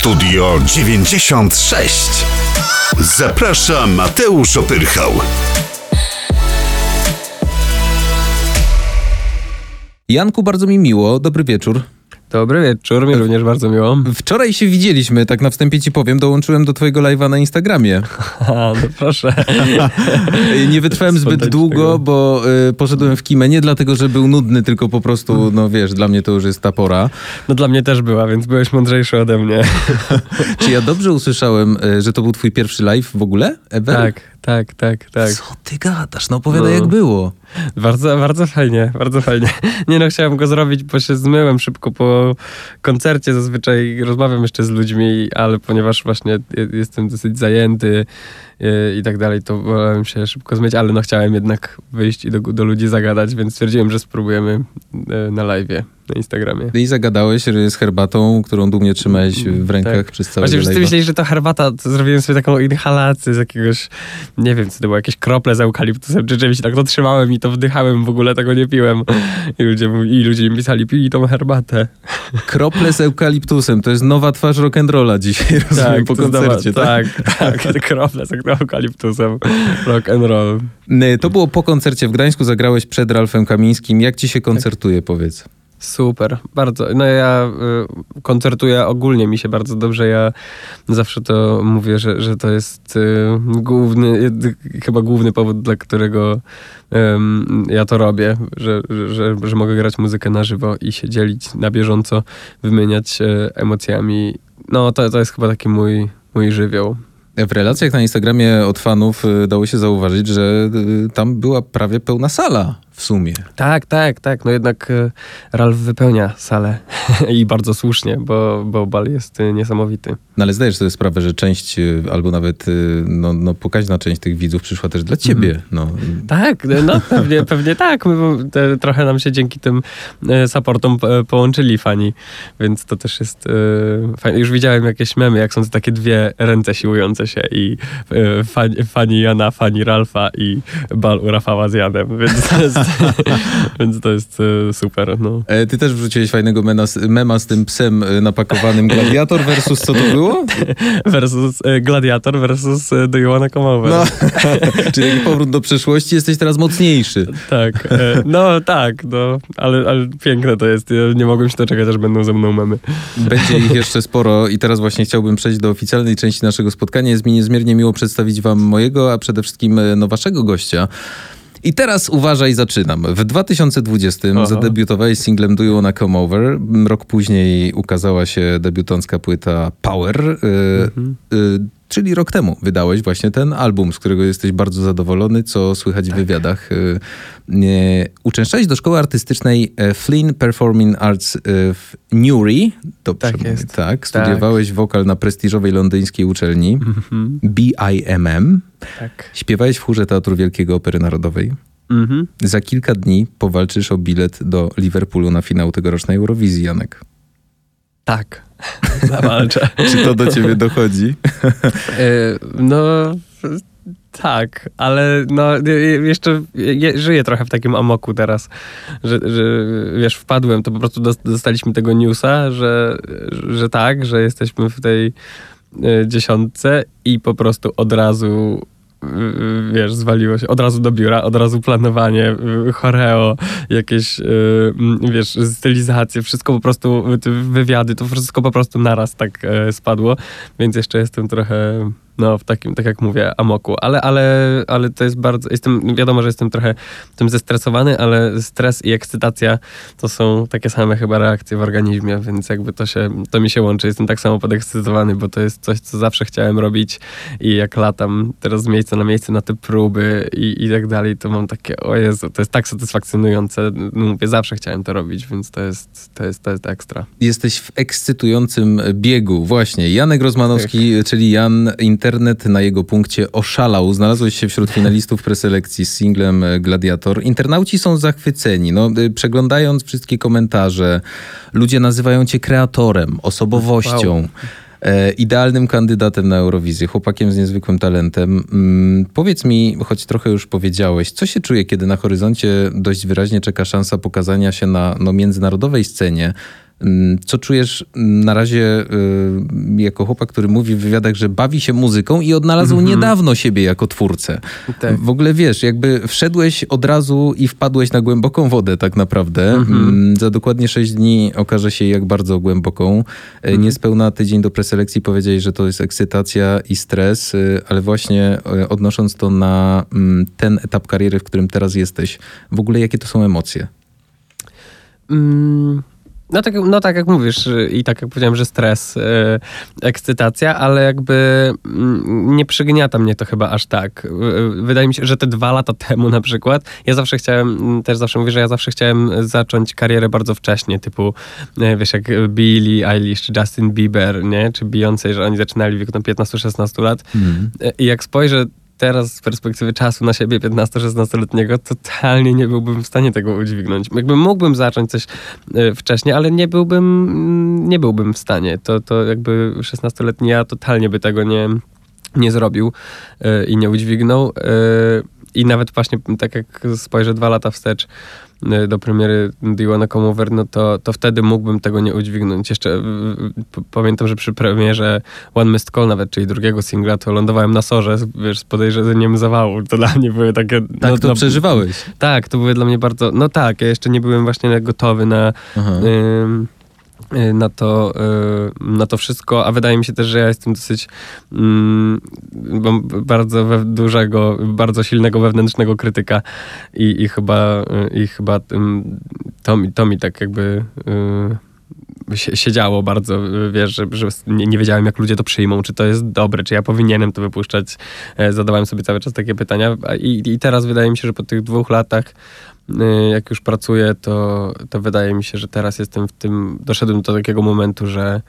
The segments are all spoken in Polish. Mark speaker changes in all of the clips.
Speaker 1: Studio 96. Zaprasza Mateusz Opyrchał.
Speaker 2: Janku, bardzo mi miło. Dobry wieczór.
Speaker 3: Dobry wieczór, mi również bardzo miło.
Speaker 2: Wczoraj się widzieliśmy, tak na wstępie ci powiem, dołączyłem do twojego live'a na Instagramie.
Speaker 3: A, no proszę.
Speaker 2: nie wytrwałem zbyt długo, bo y, poszedłem w kimę, nie dlatego, że był nudny, tylko po prostu, no wiesz, dla mnie to już jest ta pora.
Speaker 3: No dla mnie też była, więc byłeś mądrzejszy ode mnie.
Speaker 2: Czy ja dobrze usłyszałem, y, że to był twój pierwszy live w ogóle, Ever?
Speaker 3: Tak, tak, tak, tak.
Speaker 2: Co ty gadasz? No opowiadaj no. jak było.
Speaker 3: Bardzo, bardzo fajnie, bardzo fajnie. Nie no, chciałem go zrobić, bo się zmyłem szybko po koncercie. Zazwyczaj rozmawiam jeszcze z ludźmi, ale ponieważ właśnie jestem dosyć zajęty i tak dalej, to wolałem się szybko zmyć, ale no chciałem jednak wyjść i do, do ludzi zagadać, więc stwierdziłem, że spróbujemy yy, na live'ie na Instagramie.
Speaker 2: I zagadałeś z herbatą, którą dumnie trzymałeś w rękach tak. przez cały
Speaker 3: Właśnie wszyscy myśleli, że to herbata, to zrobiłem sobie taką inhalację z jakiegoś, nie wiem, co to było, jakieś krople z eukaliptusem czy czymś, tak to trzymałem i to wdychałem, w ogóle tego nie piłem. I ludzie, i ludzie mi pisali, pij tą herbatę.
Speaker 2: Krople z eukaliptusem, to jest nowa twarz rock'n'rolla dzisiaj, rozumiem, tak, po koncercie,
Speaker 3: tak? Tak, tak, krople z eukaliptusem, rock'n'roll.
Speaker 2: To było po koncercie w Gdańsku, zagrałeś przed Ralfem Kamińskim. Jak ci się koncertuje, powiedz?
Speaker 3: Super, bardzo. No ja y, koncertuję ogólnie, mi się bardzo dobrze. Ja zawsze to mówię, że, że to jest y, główny, y, chyba główny powód, dla którego y, ja to robię, że, że, że, mogę grać muzykę na żywo i się dzielić na bieżąco, wymieniać y, emocjami. No to, to jest chyba taki mój, mój żywioł.
Speaker 2: W relacjach na Instagramie od fanów y, dało się zauważyć, że tam była prawie pełna sala w sumie.
Speaker 3: Tak, tak, tak. No jednak e, Ralf wypełnia salę i bardzo słusznie, bo, bo bal jest e, niesamowity.
Speaker 2: No ale zdajesz sobie sprawę, że część e, albo nawet no, no pokaźna część tych widzów przyszła też dla ciebie. Mm. No.
Speaker 3: Tak, no pewnie, pewnie tak. My, te, trochę nam się dzięki tym supportom połączyli fani, więc to też jest fajne. Już widziałem jakieś memy, jak są to takie dwie ręce siłujące się i fani, fani Jana, fani Ralfa i bal u Rafała z Janem, więc Więc to jest e, super. No.
Speaker 2: E, ty też wrzuciłeś fajnego mema z, mema z tym psem e, napakowanym Gladiator versus co to było?
Speaker 3: versus Gladiator versus Do You Wanna Come Over.
Speaker 2: No. Czyli powrót do przeszłości, jesteś teraz mocniejszy.
Speaker 3: Tak. No tak, no, ale, ale piękne to jest. Ja nie mogłem się doczekać, aż będą ze mną memy.
Speaker 2: Będzie ich jeszcze sporo i teraz właśnie chciałbym przejść do oficjalnej części naszego spotkania. Jest mi niezmiernie miło przedstawić wam mojego, a przede wszystkim no, waszego gościa. I teraz uważaj, zaczynam. W 2020 Aha. zadebiutowałeś singlem Do You Wanna Come Over. Rok później ukazała się debiutancka płyta Power. Y, mhm. Y, czyli rok temu wydałeś właśnie ten album, z którego jesteś bardzo zadowolony, co słychać tak. w wywiadach. Y, uczęszczałeś do szkoły artystycznej e, Flynn Performing Arts e, w Newry.
Speaker 3: Dobrze tak jest.
Speaker 2: Tak, studiowałeś tak. wokal na prestiżowej londyńskiej uczelni mm-hmm. BIMM. Tak. Śpiewałeś w chórze Teatru Wielkiego Opery Narodowej. Mm-hmm. Za kilka dni powalczysz o bilet do Liverpoolu na finał tegorocznej Eurowizji, Janek.
Speaker 3: Tak, zawalczę.
Speaker 2: Czy to do ciebie dochodzi?
Speaker 3: E, no, tak, ale no jeszcze żyję trochę w takim amoku teraz, że, że wiesz, wpadłem, to po prostu dostaliśmy tego newsa, że, że tak, że jesteśmy w tej e, dziesiątce i po prostu od razu wiesz, zwaliło się od razu do biura, od razu planowanie, choreo, jakieś, y, wiesz, stylizacje, wszystko po prostu, wywiady, to wszystko po prostu naraz tak e, spadło, więc jeszcze jestem trochę no, w takim, tak jak mówię, amoku. Ale, ale, ale to jest bardzo, jestem, wiadomo, że jestem trochę tym zestresowany, ale stres i ekscytacja to są takie same chyba reakcje w organizmie, więc jakby to się, to mi się łączy. Jestem tak samo podekscytowany, bo to jest coś, co zawsze chciałem robić i jak latam teraz z miejsca na miejsce na te próby i, i tak dalej, to mam takie, o Jezu, to jest tak satysfakcjonujące. No, mówię, zawsze chciałem to robić, więc to jest, to jest, to jest ekstra.
Speaker 2: Jesteś w ekscytującym biegu. Właśnie. Janek Rozmanowski, tak. czyli Jan Inter internet na jego punkcie oszalał. Znalazłeś się wśród finalistów preselekcji z singlem e, Gladiator. Internauci są zachwyceni. No, e, przeglądając wszystkie komentarze, ludzie nazywają cię kreatorem, osobowością. Wow. E, idealnym kandydatem na Eurowizję, chłopakiem z niezwykłym talentem. Mm, powiedz mi, choć trochę już powiedziałeś, co się czuje, kiedy na horyzoncie dość wyraźnie czeka szansa pokazania się na no, międzynarodowej scenie Co czujesz mm, na razie y, jako chłopak, który mówi w wywiadach, że bawi się muzyką i odnalazł niedawno siebie jako twórcę?
Speaker 3: Tak.
Speaker 2: W ogóle wiesz, jakby wszedłeś od razu i wpadłeś na głęboką wodę tak naprawdę. Mm, Za dokładnie 6 dni okaże się jak bardzo głęboką. E, Niespełna tydzień do preselekcji powiedziałeś, że to jest ekscytacja i stres, y, ale właśnie odnosząc to na mm, ten etap kariery, w którym teraz jesteś, w ogóle jakie to są emocje?
Speaker 3: Mm, No tak, no tak jak mówisz y, i tak jak powiedziałem, że stres, y, ekscytacja, ale jakby mm, nie przygniata mnie to chyba aż tak. Y, y, Wydaje mi się, że te dwa lata temu na przykład, ja zawsze chciałem, mm, też zawsze mówię, że ja zawsze chciałem zacząć karierę bardzo wcześnie, typu y, wiesz, jak Billie Eilish czy Justin Bieber, nie, czy Beyoncé, że oni zaczynali w wieku tam 15-16 lat. I jak spojrzę teraz z perspektywy czasu na siebie 15-16-letniego, totalnie nie byłbym w stanie tego udźwignąć. Jakby mógłbym zacząć coś e, wcześniej, ale nie byłbym, nie byłbym w stanie. To, to jakby 16-letni ja totalnie by tego nie, nie zrobił e, i nie udźwignął. E, I nawet właśnie tak jak spojrzę dwa lata wstecz do premiery Do You Wanna Come Over, no to, to wtedy mógłbym tego nie udźwignąć. Jeszcze e, pamiętam, że przy premierze One Missed Call nawet, czyli drugiego singla, to lądowałem na sorze, wiesz, z podejrzeniem zawału. To dla mnie były takie...
Speaker 2: Tak
Speaker 3: no,
Speaker 2: to
Speaker 3: no,
Speaker 2: przeżywałeś.
Speaker 3: Tak, to były dla mnie bardzo... No tak, ja jeszcze nie byłem właśnie gotowy na...
Speaker 2: Aha.
Speaker 3: ym, na to, y, na to wszystko, a wydaje mi się też, że ja jestem dosyć mm, bardzo we, dużego, bardzo silnego wewnętrznego krytyka i, i chyba, y, i chyba to, mi, to mi tak jakby y, sie- siedziało bardzo, y, wiesz, że, że nie, nie wiedziałem jak ludzie to przyjmą, czy to jest dobre, czy ja powinienem to wypuszczać. E, Zadawałem sobie cały czas takie pytania i, i teraz wydaje mi się, że po tych dwóch latach y, jak już pracuję, to, to wydaje mi się, że teraz jestem w tym, doszedłem do takiego momentu, że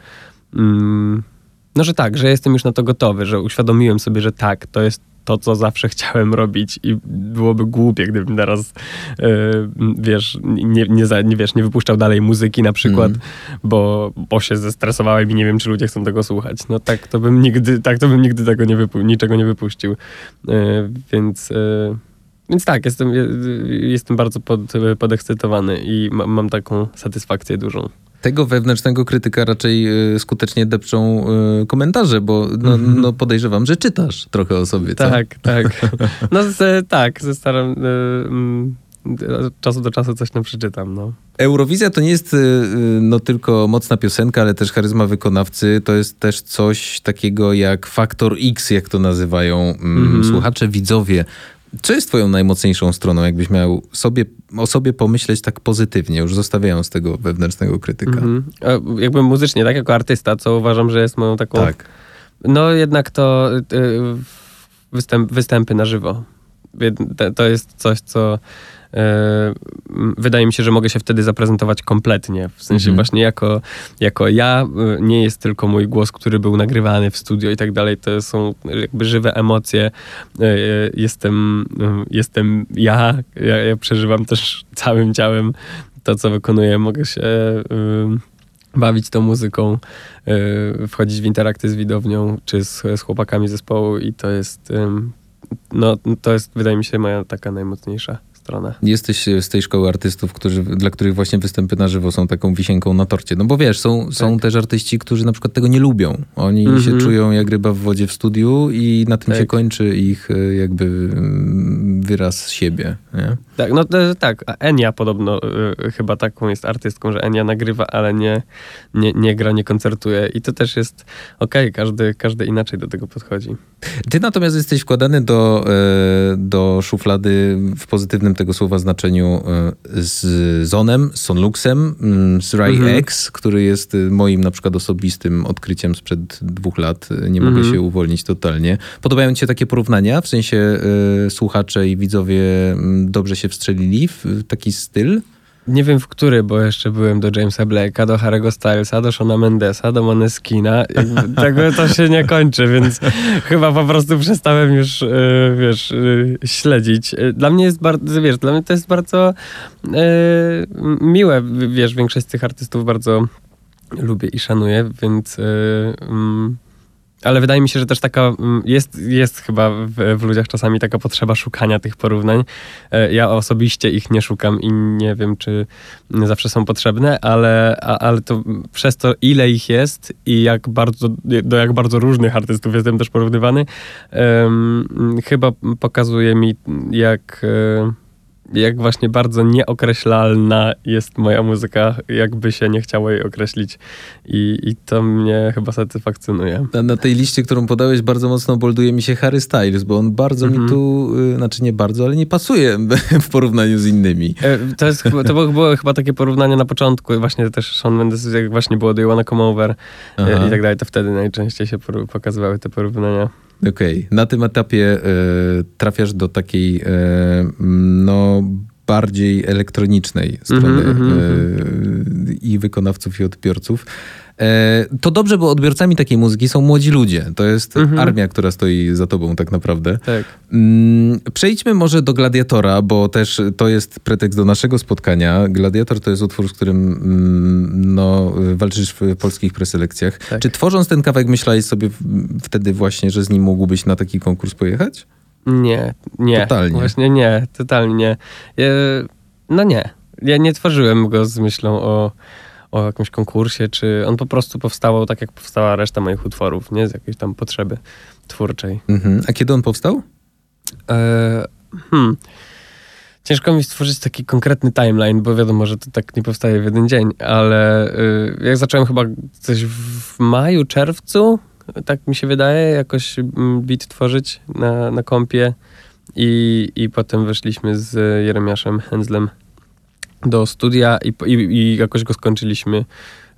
Speaker 3: mm, no, że tak, że jestem już na to gotowy, że uświadomiłem sobie, że tak, to jest to, co zawsze chciałem robić i byłoby głupie, gdybym teraz, y, wiesz, nie, nie, za, nie, wiesz, nie wypuszczał dalej muzyki na przykład, bo, bo się zestresowałem i nie wiem, czy ludzie chcą tego słuchać. No tak, to bym nigdy, tak, to bym nigdy tego nie wypu- niczego nie wypuścił. Y, więc... Y, więc tak, jestem, jestem bardzo pod, podekscytowany i ma, mam taką satysfakcję dużą.
Speaker 2: Tego wewnętrznego krytyka raczej y, skutecznie depczą y, komentarze, bo no, no podejrzewam, że czytasz trochę o sobie, co?
Speaker 3: Tak, tak. No z, tak, ze staram... Y, mm, od czasu do czasu coś tam przeczytam, no.
Speaker 2: Eurowizja to nie jest y, no tylko mocna piosenka, ale też charyzma wykonawcy. To jest też coś takiego jak faktor X, jak to nazywają mm,
Speaker 3: Mhm.
Speaker 2: słuchacze, widzowie. Co jest twoją najmocniejszą stroną, jakbyś miał sobie, o sobie pomyśleć tak pozytywnie, już zostawiając tego wewnętrznego krytyka?
Speaker 3: Mhm. Jakby muzycznie, tak, jako artysta, co uważam, że jest moją taką...
Speaker 2: Tak.
Speaker 3: No jednak to y, występ, występy na żywo. To jest coś, co y, wydaje mi się, że mogę się wtedy zaprezentować kompletnie. W sensie
Speaker 2: Mhm.
Speaker 3: właśnie jako, jako ja, y, nie jest tylko mój głos, który był nagrywany w studio i tak dalej. To są jakby żywe emocje. Y, y, Jestem, jestem ja. ja. Ja przeżywam też całym ciałem to, co wykonuję. Mogę się... bawić tą muzyką, wchodzić w interakcję z widownią, czy z, z chłopakami zespołu i to jest, no to jest, wydaje mi się, moja taka najmocniejsza strona.
Speaker 2: Jesteś z tej szkoły artystów, którzy, dla których właśnie występy na żywo są taką wisienką na torcie. No bo wiesz, są, są też artyści, którzy na przykład tego nie lubią. Oni
Speaker 3: Tak. Mhm.
Speaker 2: się czują jak ryba w wodzie w studiu i na tym
Speaker 3: Tak.
Speaker 2: się kończy ich y, jakby mm, wyraz siebie. Nie?
Speaker 3: Tak, no to, tak, a Enia podobno y, chyba taką jest artystką, że Enia nagrywa, ale nie, nie, nie gra, nie koncertuje i to też jest okej, każdy, każdy inaczej do tego podchodzi.
Speaker 2: Ty natomiast jesteś wkładany do, e, do szuflady w pozytywnym tego słowa znaczeniu e, z Zonem, z Sonluxem, mm, z Rai
Speaker 3: Mhm.
Speaker 2: X, który jest e, moim na przykład osobistym odkryciem sprzed dwóch lat. E, Nie mogę
Speaker 3: Mhm.
Speaker 2: się uwolnić totalnie. Podobają ci się takie porównania? W sensie e, słuchacze i widzowie mm, dobrze się wstrzelili w taki styl?
Speaker 3: Nie wiem w który, bo jeszcze byłem do Jamesa Blake'a, do Harry'ego Stylesa, do Shona Mendesa, do Moneskina. Jakby Tego to się nie kończy, więc chyba po prostu przestałem już, e, wiesz, e, śledzić. E, Dla mnie jest bardzo, wiesz, dla mnie to jest bardzo miłe, wiesz, większość z tych artystów bardzo lubię i szanuję, więc mm, Ale wydaje mi się, że też taka mm, jest, jest chyba w, w ludziach czasami taka potrzeba szukania tych porównań. E, Ja osobiście ich nie szukam i nie wiem, czy zawsze są potrzebne, ale, a- ale to przez to, ile ich jest i jak bardzo, do jak bardzo różnych artystów jestem też porównywany, em, chyba pokazuje mi, jak, e, jak właśnie bardzo nieokreślalna jest moja muzyka, jakby się nie chciało jej określić. I, i to mnie chyba satysfakcjonuje.
Speaker 2: Na, na tej liście, którą podałeś, bardzo mocno bolduje mi się Harry Styles, bo on bardzo mi tu, y, znaczy nie bardzo, ale nie pasuje w porównaniu z innymi.
Speaker 3: E, To, jest, to było, było chyba takie porównanie na początku, właśnie też Sean Mendes, jak właśnie było Do You Wanna Come Over e,
Speaker 2: Aha.
Speaker 3: i tak dalej, to wtedy najczęściej się pokazywały te porównania.
Speaker 2: Okej, na tym etapie e, trafiasz do takiej e, no bardziej elektronicznej strony
Speaker 3: Mhm,
Speaker 2: e, i wykonawców i odbiorców. E, to dobrze, bo odbiorcami takiej muzyki są młodzi ludzie. To jest
Speaker 3: Mhm.
Speaker 2: armia, która stoi za tobą tak naprawdę.
Speaker 3: Tak.
Speaker 2: Mm, Przejdźmy może do Gladiatora, bo też to jest pretekst do naszego spotkania. Gladiator to jest utwór, z którym mm, no, walczysz w polskich preselekcjach.
Speaker 3: Tak.
Speaker 2: Czy tworząc ten kawałek myślałeś sobie wtedy właśnie, że z nim mógłbyś na taki konkurs pojechać?
Speaker 3: Nie, nie.
Speaker 2: Totalnie.
Speaker 3: Właśnie nie, totalnie nie. No nie. Ja nie tworzyłem go z myślą o, o jakimś konkursie, czy on po prostu powstawał tak, jak powstała reszta moich utworów, nie? Z jakiejś tam potrzeby twórczej.
Speaker 2: Mhm. A kiedy on powstał?
Speaker 3: E, hmm. Ciężko mi stworzyć taki konkretny timeline, bo wiadomo, że to tak nie powstaje w jeden dzień, ale y, jak zacząłem chyba coś w maju, czerwcu, tak mi się wydaje, jakoś mm, beat tworzyć na, na kompie i, i potem weszliśmy z Jeremiaszem Henzlem do studia i, i, i jakoś go skończyliśmy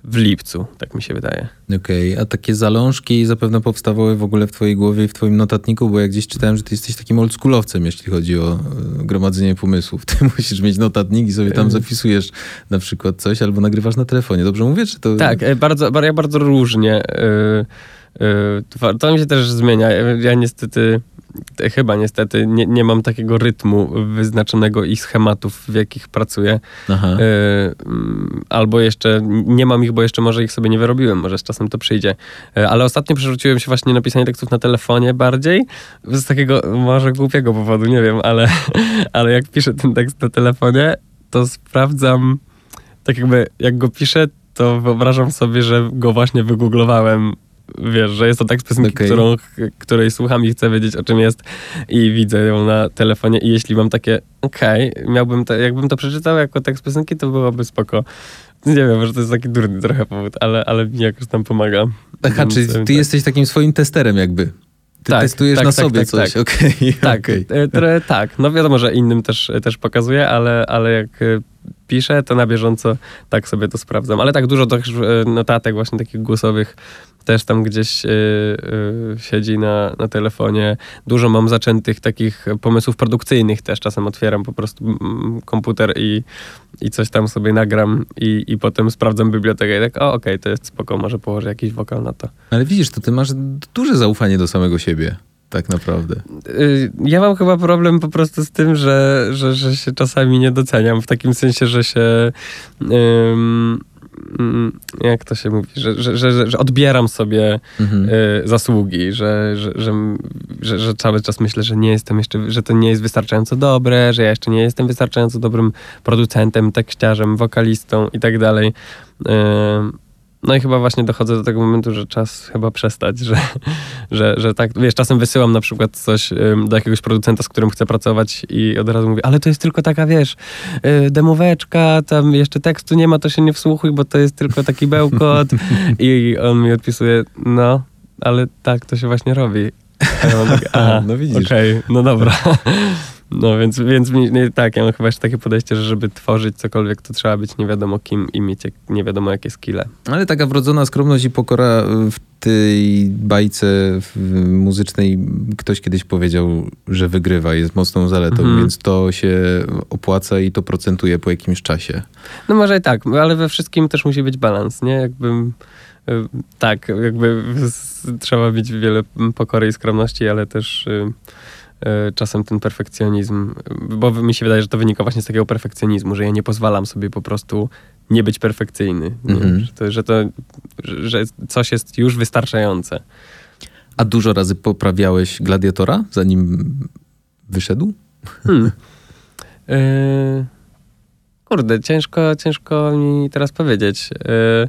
Speaker 3: w lipcu, tak mi się wydaje.
Speaker 2: Okej, a takie zalążki zapewne powstawały w ogóle w twojej głowie i w twoim notatniku, bo jak gdzieś czytałem, że ty jesteś takim oldschoolowcem, jeśli chodzi o e, gromadzenie pomysłów. Ty musisz mieć notatnik i sobie tam zapisujesz na przykład coś, albo nagrywasz na telefonie. Dobrze mówię, czy to...
Speaker 3: Tak, e, bardzo, bar- ja bardzo różnie. To mi się też zmienia. Ja- niestety, te- chyba niestety, nie, nie mam takiego rytmu wyznaczonego i schematów, w jakich pracuję.
Speaker 2: Aha.
Speaker 3: Y, mm, Albo jeszcze nie mam ich, bo jeszcze może ich sobie nie wyrobiłem, może z czasem to przyjdzie. Y, Ale ostatnio przerzuciłem się właśnie na pisanie tekstów na telefonie bardziej, z takiego może głupiego powodu, nie wiem, ale, ale jak piszę ten tekst na telefonie, to sprawdzam, tak jakby jak go piszę, to wyobrażam sobie, że go właśnie wygooglowałem. Wiesz, że jest to tekst piosenki,
Speaker 2: Okej.
Speaker 3: którą, której słucham i chcę wiedzieć, o czym jest i widzę ją na telefonie i jeśli mam takie, okej, miałbym to, jakbym to przeczytał jako tekst piosenki, to byłoby spoko. Nie wiem, może to jest taki durny trochę powód, ale, ale mi jakoś tam pomaga.
Speaker 2: Aha, czy ty
Speaker 3: tak.
Speaker 2: jesteś takim swoim testerem jakby. Ty
Speaker 3: Tak,
Speaker 2: testujesz
Speaker 3: tak,
Speaker 2: na
Speaker 3: tak,
Speaker 2: sobie
Speaker 3: tak,
Speaker 2: coś,
Speaker 3: tak.
Speaker 2: okej.
Speaker 3: Tak,
Speaker 2: okej.
Speaker 3: e, tak. No wiadomo, że innym też, też pokazuję, ale, ale jak e, piszę, to na bieżąco tak sobie to sprawdzam. Ale tak dużo też notatek właśnie takich głosowych też tam gdzieś e, e, siedzi na, na telefonie. Dużo mam zaczętych takich pomysłów produkcyjnych też. Czasem otwieram po prostu mm, komputer i, i coś tam sobie nagram i, i potem sprawdzam bibliotekę i tak, o okej, to jest spoko, może położę jakiś wokal na to.
Speaker 2: Ale widzisz, to ty masz duże zaufanie do samego siebie, tak naprawdę.
Speaker 3: Y, Ja mam chyba problem po prostu z tym, że, że, że się czasami nie doceniam. W takim sensie, że się. ym, jak to się mówi? Że, że, że, że odbieram sobie
Speaker 2: Mhm.
Speaker 3: y, zasługi, że, że, że, że, że cały czas myślę, że nie jestem jeszcze, że to nie jest wystarczająco dobre, że ja jeszcze nie jestem wystarczająco dobrym producentem, tekściarzem, wokalistą i tak dalej. Ym, No i chyba właśnie dochodzę do tego momentu, że czas chyba przestać, że, że, że tak, wiesz, czasem wysyłam na przykład coś ym, do jakiegoś producenta, z którym chcę pracować i od razu mówię, ale to jest tylko taka, wiesz, y, demoweczka, tam jeszcze tekstu nie ma, to się nie wsłuchuj, bo to jest tylko taki bełkot i on mi odpisuje, no, ale tak, to się właśnie robi. A ja takie, aha,
Speaker 2: No widzisz.
Speaker 3: Okej, no dobra. No więc, więc nie, tak, ja mam chyba jeszcze takie podejście, że żeby tworzyć cokolwiek, to trzeba być nie wiadomo kim i mieć jak, nie wiadomo jakie skille.
Speaker 2: Ale taka wrodzona skromność i pokora w tej bajce muzycznej ktoś kiedyś powiedział, że wygrywa, jest mocną zaletą,
Speaker 3: Mhm.
Speaker 2: więc to się opłaca i to procentuje po jakimś czasie.
Speaker 3: No może i tak, ale we wszystkim też musi być balans, nie? Jakbym... y, Tak, jakby trzeba mieć wiele pokory i skromności, ale też y, czasem ten perfekcjonizm, bo mi się wydaje, że to wynika właśnie z takiego perfekcjonizmu, że ja nie pozwalam sobie po prostu nie być perfekcyjny. Nie?
Speaker 2: Mhm.
Speaker 3: Że, to, że to, że że coś jest już wystarczające.
Speaker 2: A dużo razy poprawiałeś Gladiatora, zanim wyszedł?
Speaker 3: Hmm. Yy, kurde, ciężko, ciężko mi teraz powiedzieć. Yy,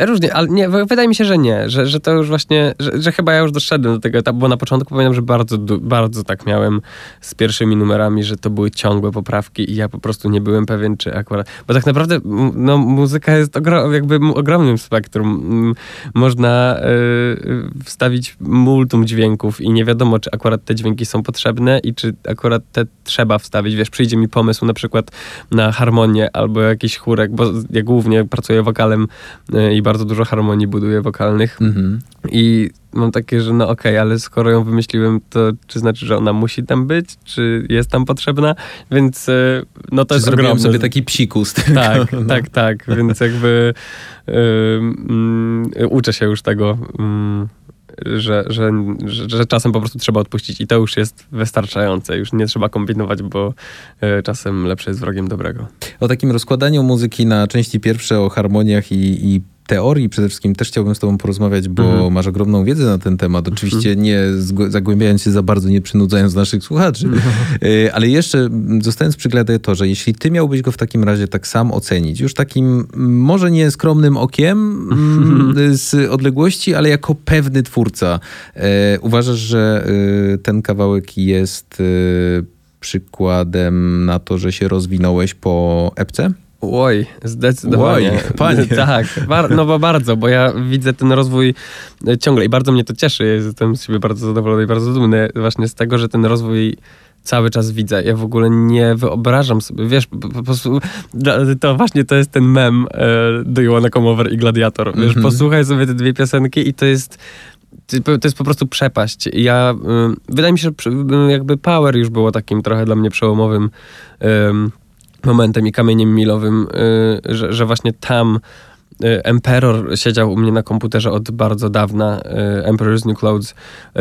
Speaker 3: Różnie, ale nie, wydaje mi się, że nie, że, że to już właśnie, że, że chyba ja już doszedłem do tego etapu, bo na początku pamiętam, że bardzo, bardzo tak miałem z pierwszymi numerami, że to były ciągłe poprawki i ja po prostu nie byłem pewien, czy akurat, bo tak naprawdę no, muzyka jest ogro, jakby ogromnym spektrum. Można y, wstawić multum dźwięków i nie wiadomo, czy akurat te dźwięki są potrzebne i czy akurat te trzeba wstawić. Wiesz, przyjdzie mi pomysł na przykład na harmonię albo jakiś chórek, bo ja głównie pracuję wokalem y, i bardzo dużo harmonii buduje wokalnych. Mhm. I mam takie, że no okej, okay, ale skoro ją wymyśliłem, to czy znaczy, że ona musi tam być, czy jest tam potrzebna, więc e, no to
Speaker 2: czy jest zrobiłem ogromne. sobie taki psikus.
Speaker 3: Tak, no. tak, tak, więc jakby yy, uczę się już tego, yy, że, że, że, czasem po prostu trzeba odpuścić i to już jest wystarczające. Już nie trzeba kombinować, bo y, czasem lepsze jest wrogiem dobrego.
Speaker 2: O takim rozkładaniu muzyki na części pierwsze, o harmoniach i, i teorii przede wszystkim też chciałbym z tobą porozmawiać, bo mhm. masz ogromną wiedzę na ten temat. Oczywiście mhm. nie zagłębiając się za bardzo, nie przynudzając naszych słuchaczy. Mhm. Ale jeszcze zostając przy gladiatorze, jeśli ty miałbyś go w takim razie tak sam ocenić, już takim może nie skromnym okiem mhm. z odległości, ale jako pewny twórca, e, uważasz, że e, ten kawałek jest przykładem na to, że się rozwinąłeś po epce?
Speaker 3: Oj, zdecydowanie. Oj,
Speaker 2: panie.
Speaker 3: Tak, no bo bardzo, bo ja widzę ten rozwój e, ciągle i bardzo mnie to cieszy. Jestem z siebie bardzo zadowolony i bardzo dumny właśnie z tego, że ten rozwój cały czas widzę. Ja w ogóle nie wyobrażam sobie, wiesz, po prostu to właśnie to jest ten mem uh, Do You Wanna Come Over i Gladiator. Wiesz, mm -hmm. posłuchaj sobie te dwie piosenki i to jest to jest po prostu przepaść. Ja, y, wydaje mi się, że jakby Power już było takim trochę dla mnie przełomowym momentem i kamieniem milowym, y, że, że właśnie tam Emperor siedział u mnie na komputerze od bardzo dawna. Y, Emperor's New Clothes.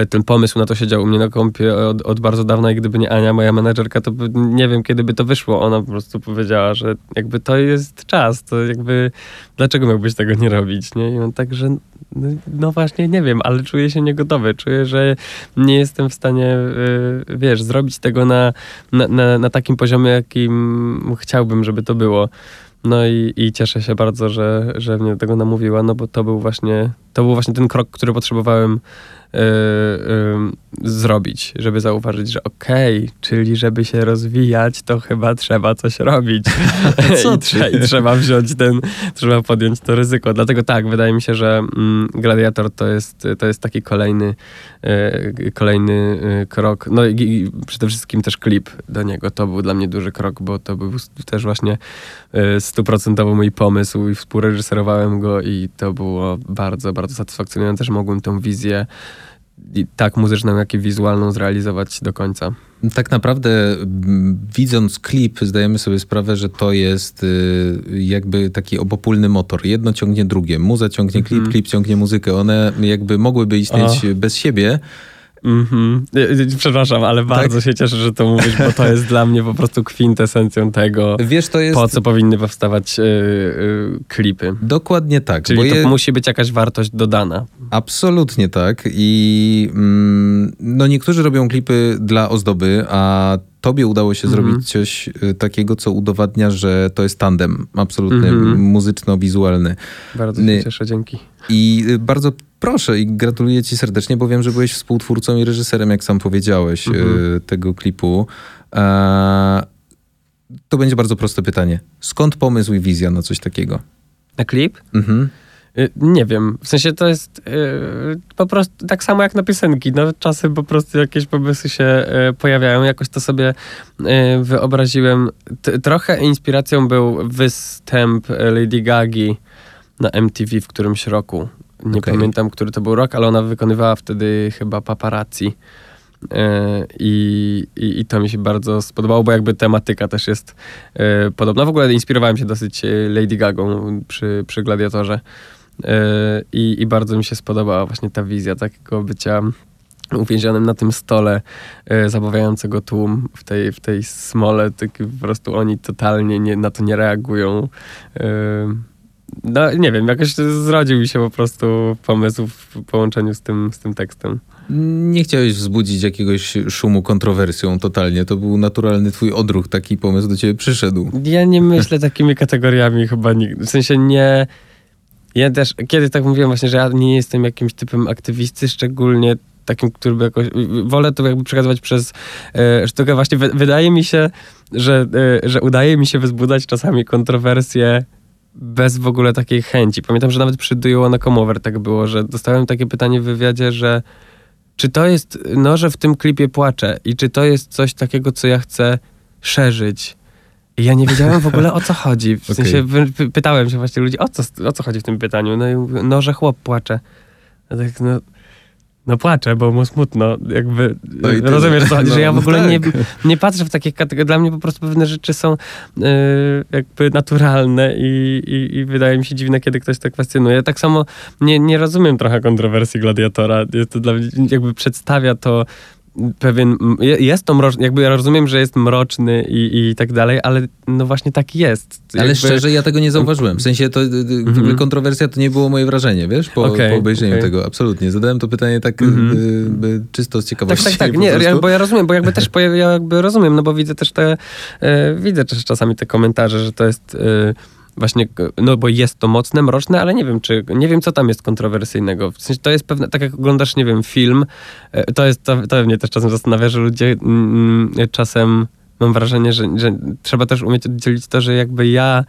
Speaker 3: Ten pomysł na to siedział u mnie na kompie od, od, bardzo dawna i gdyby nie Ania, moja menedżerka, to nie wiem, kiedy by to wyszło. Ona po prostu powiedziała, że jakby to jest czas, to jakby dlaczego miałbyś tego nie robić, nie? I on tak, że no, no, właśnie nie wiem, ale czuję się niegotowy. Czuję, że nie jestem w stanie, y, wiesz, zrobić tego na, na, na, na takim poziomie, jakim chciałbym, żeby to było. No i, i, cieszę się bardzo, że, że mnie do tego namówiła, no bo to był właśnie, to był właśnie ten krok, który potrzebowałem yy, yy, zrobić, żeby zauważyć, że okej, okay, czyli żeby się rozwijać, to chyba trzeba coś robić.
Speaker 2: Co
Speaker 3: I, trze, I, trzeba wziąć ten, trzeba podjąć to ryzyko. Dlatego tak, wydaje mi się, że mm, Gladiator to jest, to jest taki kolejny, yy, kolejny krok. No i, i, przede wszystkim też klip do niego. To był dla mnie duży krok, bo to był też właśnie stuprocentowo mój pomysł i współreżyserowałem go i to było bardzo, bardzo satysfakcjonujące, że mogłem tę wizję tak muzyczną, jak i wizualną zrealizować do końca.
Speaker 2: Tak naprawdę widząc klip zdajemy sobie sprawę, że to jest y, jakby taki obopólny motor. Jedno ciągnie drugie. Muza ciągnie klip, mm klip ciągnie muzykę. One jakby mogłyby istnieć bez siebie,
Speaker 3: Mhm. Przepraszam, ale bardzo tak? się cieszę, że to mówisz, bo to jest dla mnie po prostu kwintesencją tego, Wiesz, to jest... po co powinny powstawać yy, yy, klipy.
Speaker 2: Dokładnie tak.
Speaker 3: Czyli to je... musi być jakaś wartość dodana.
Speaker 2: Absolutnie tak. I mm, no niektórzy robią klipy dla ozdoby, a tobie udało się mhm. zrobić coś y, takiego, co udowadnia, że to jest tandem absolutny, mhm. muzyczno-wizualny.
Speaker 3: Bardzo się cieszę, dzięki.
Speaker 2: I y, bardzo proszę i gratuluję ci serdecznie, bo wiem, że byłeś współtwórcą i reżyserem, jak sam powiedziałeś, y, mhm. tego klipu. E, to będzie bardzo proste pytanie. Skąd pomysł i wizja na coś takiego?
Speaker 3: Na klip? Mhm. Y, nie wiem, w sensie to jest yy, po prostu tak samo jak na piosenki. No, czasem po prostu jakieś pomysły się yy, pojawiają. Jakoś to sobie yy, wyobraziłem. T trochę inspiracją był występ Lady Gagi na MTV w którymś roku. Nie okay. pamiętam, który to był rok, ale ona wykonywała wtedy chyba paparazzi. I, i, I, to mi się bardzo spodobało, bo jakby tematyka też jest podobna. W ogóle inspirowałem się dosyć Lady Gagą przy, przy Gladiatorze. E, I, I bardzo mi się spodobała właśnie ta wizja takiego bycia uwięzionym na tym stole, e, zabawiającego tłum w tej, w tej smole, tak po prostu oni totalnie nie, na to nie reagują. E, no nie wiem, jakoś zrodził mi się po prostu pomysł w połączeniu z tym, z tym tekstem.
Speaker 2: Nie chciałeś wzbudzić jakiegoś szumu kontrowersją totalnie. To był naturalny twój odruch, taki pomysł do ciebie przyszedł.
Speaker 3: Ja nie myślę takimi kategoriami chyba nigdy. W sensie nie... Ja też, kiedy tak mówiłem właśnie, że ja nie jestem jakimś typem aktywisty, szczególnie takim, który by jakoś... Wolę to jakby przekazywać przez e, sztukę. Właśnie wy, wydaje mi się, że, e, że udaje mi się wzbudzać czasami kontrowersje bez w ogóle takiej chęci. Pamiętam, że nawet przy Do You Wanna Come Over tak było, że dostałem takie pytanie w wywiadzie, że czy to jest, no, że w tym klipie płaczę i czy to jest coś takiego, co ja chcę szerzyć. Ja nie wiedziałem w ogóle o co chodzi. W
Speaker 2: Okej.
Speaker 3: sensie py- pytałem się właśnie ludzi, o co, o co chodzi w tym pytaniu. No i mówię, no, że chłop płacze. Ja tak, no, no płaczę, bo mu smutno. Jakby,
Speaker 2: No
Speaker 3: rozumiesz, co chodzi,
Speaker 2: No,
Speaker 3: że ja w
Speaker 2: no
Speaker 3: ogóle
Speaker 2: tak.
Speaker 3: nie, nie patrzę w takie kategorie. Dla mnie po prostu pewne rzeczy są yy, jakby naturalne i, i, i wydaje mi się dziwne, kiedy ktoś to kwestionuje. Tak samo nie, nie rozumiem trochę kontrowersji Gladiatora. Jest to dla mnie, jakby przedstawia to pewien, je- jest to mroczny, jakby ja rozumiem, że jest mroczny i, i tak dalej, ale no właśnie tak jest.
Speaker 2: Ale
Speaker 3: Jakby-
Speaker 2: szczerze, ja tego nie zauważyłem. W sensie to y, y, ogóle kontrowersja to nie było moje wrażenie, wiesz, po,
Speaker 3: Okej,
Speaker 2: po obejrzeniu
Speaker 3: okej.
Speaker 2: tego. Absolutnie. Zadałem to pytanie tak y, y, czysto z
Speaker 3: Tak,
Speaker 2: ciekawości.
Speaker 3: tak, tak.
Speaker 2: po
Speaker 3: Nie, ja, bo ja rozumiem, bo jakby też ja jakby rozumiem, no bo widzę też te, e, widzę też czasami te komentarze, że to jest e, właśnie, no bo jest to mocne, mroczne, ale nie wiem, czy, nie wiem, co tam jest kontrowersyjnego. W sensie to jest pewne, tak jak oglądasz, nie wiem, film, e, to jest, to, to mnie też czasem zastanawia, że ludzie mm, czasem, mam wrażenie, że, że trzeba też umieć oddzielić to, że jakby ja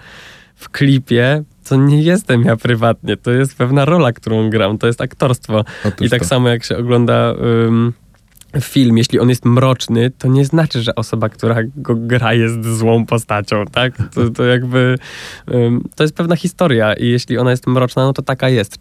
Speaker 3: w klipie to nie jestem ja prywatnie, to jest pewna rola, którą gram, to jest aktorstwo.
Speaker 2: Otóż
Speaker 3: I tak
Speaker 2: to.
Speaker 3: samo jak się ogląda ym, film, jeśli on jest mroczny, to nie znaczy, że osoba, która go gra jest złą postacią, tak? To, to jakby to jest pewna historia i jeśli ona jest mroczna, no to taka jest.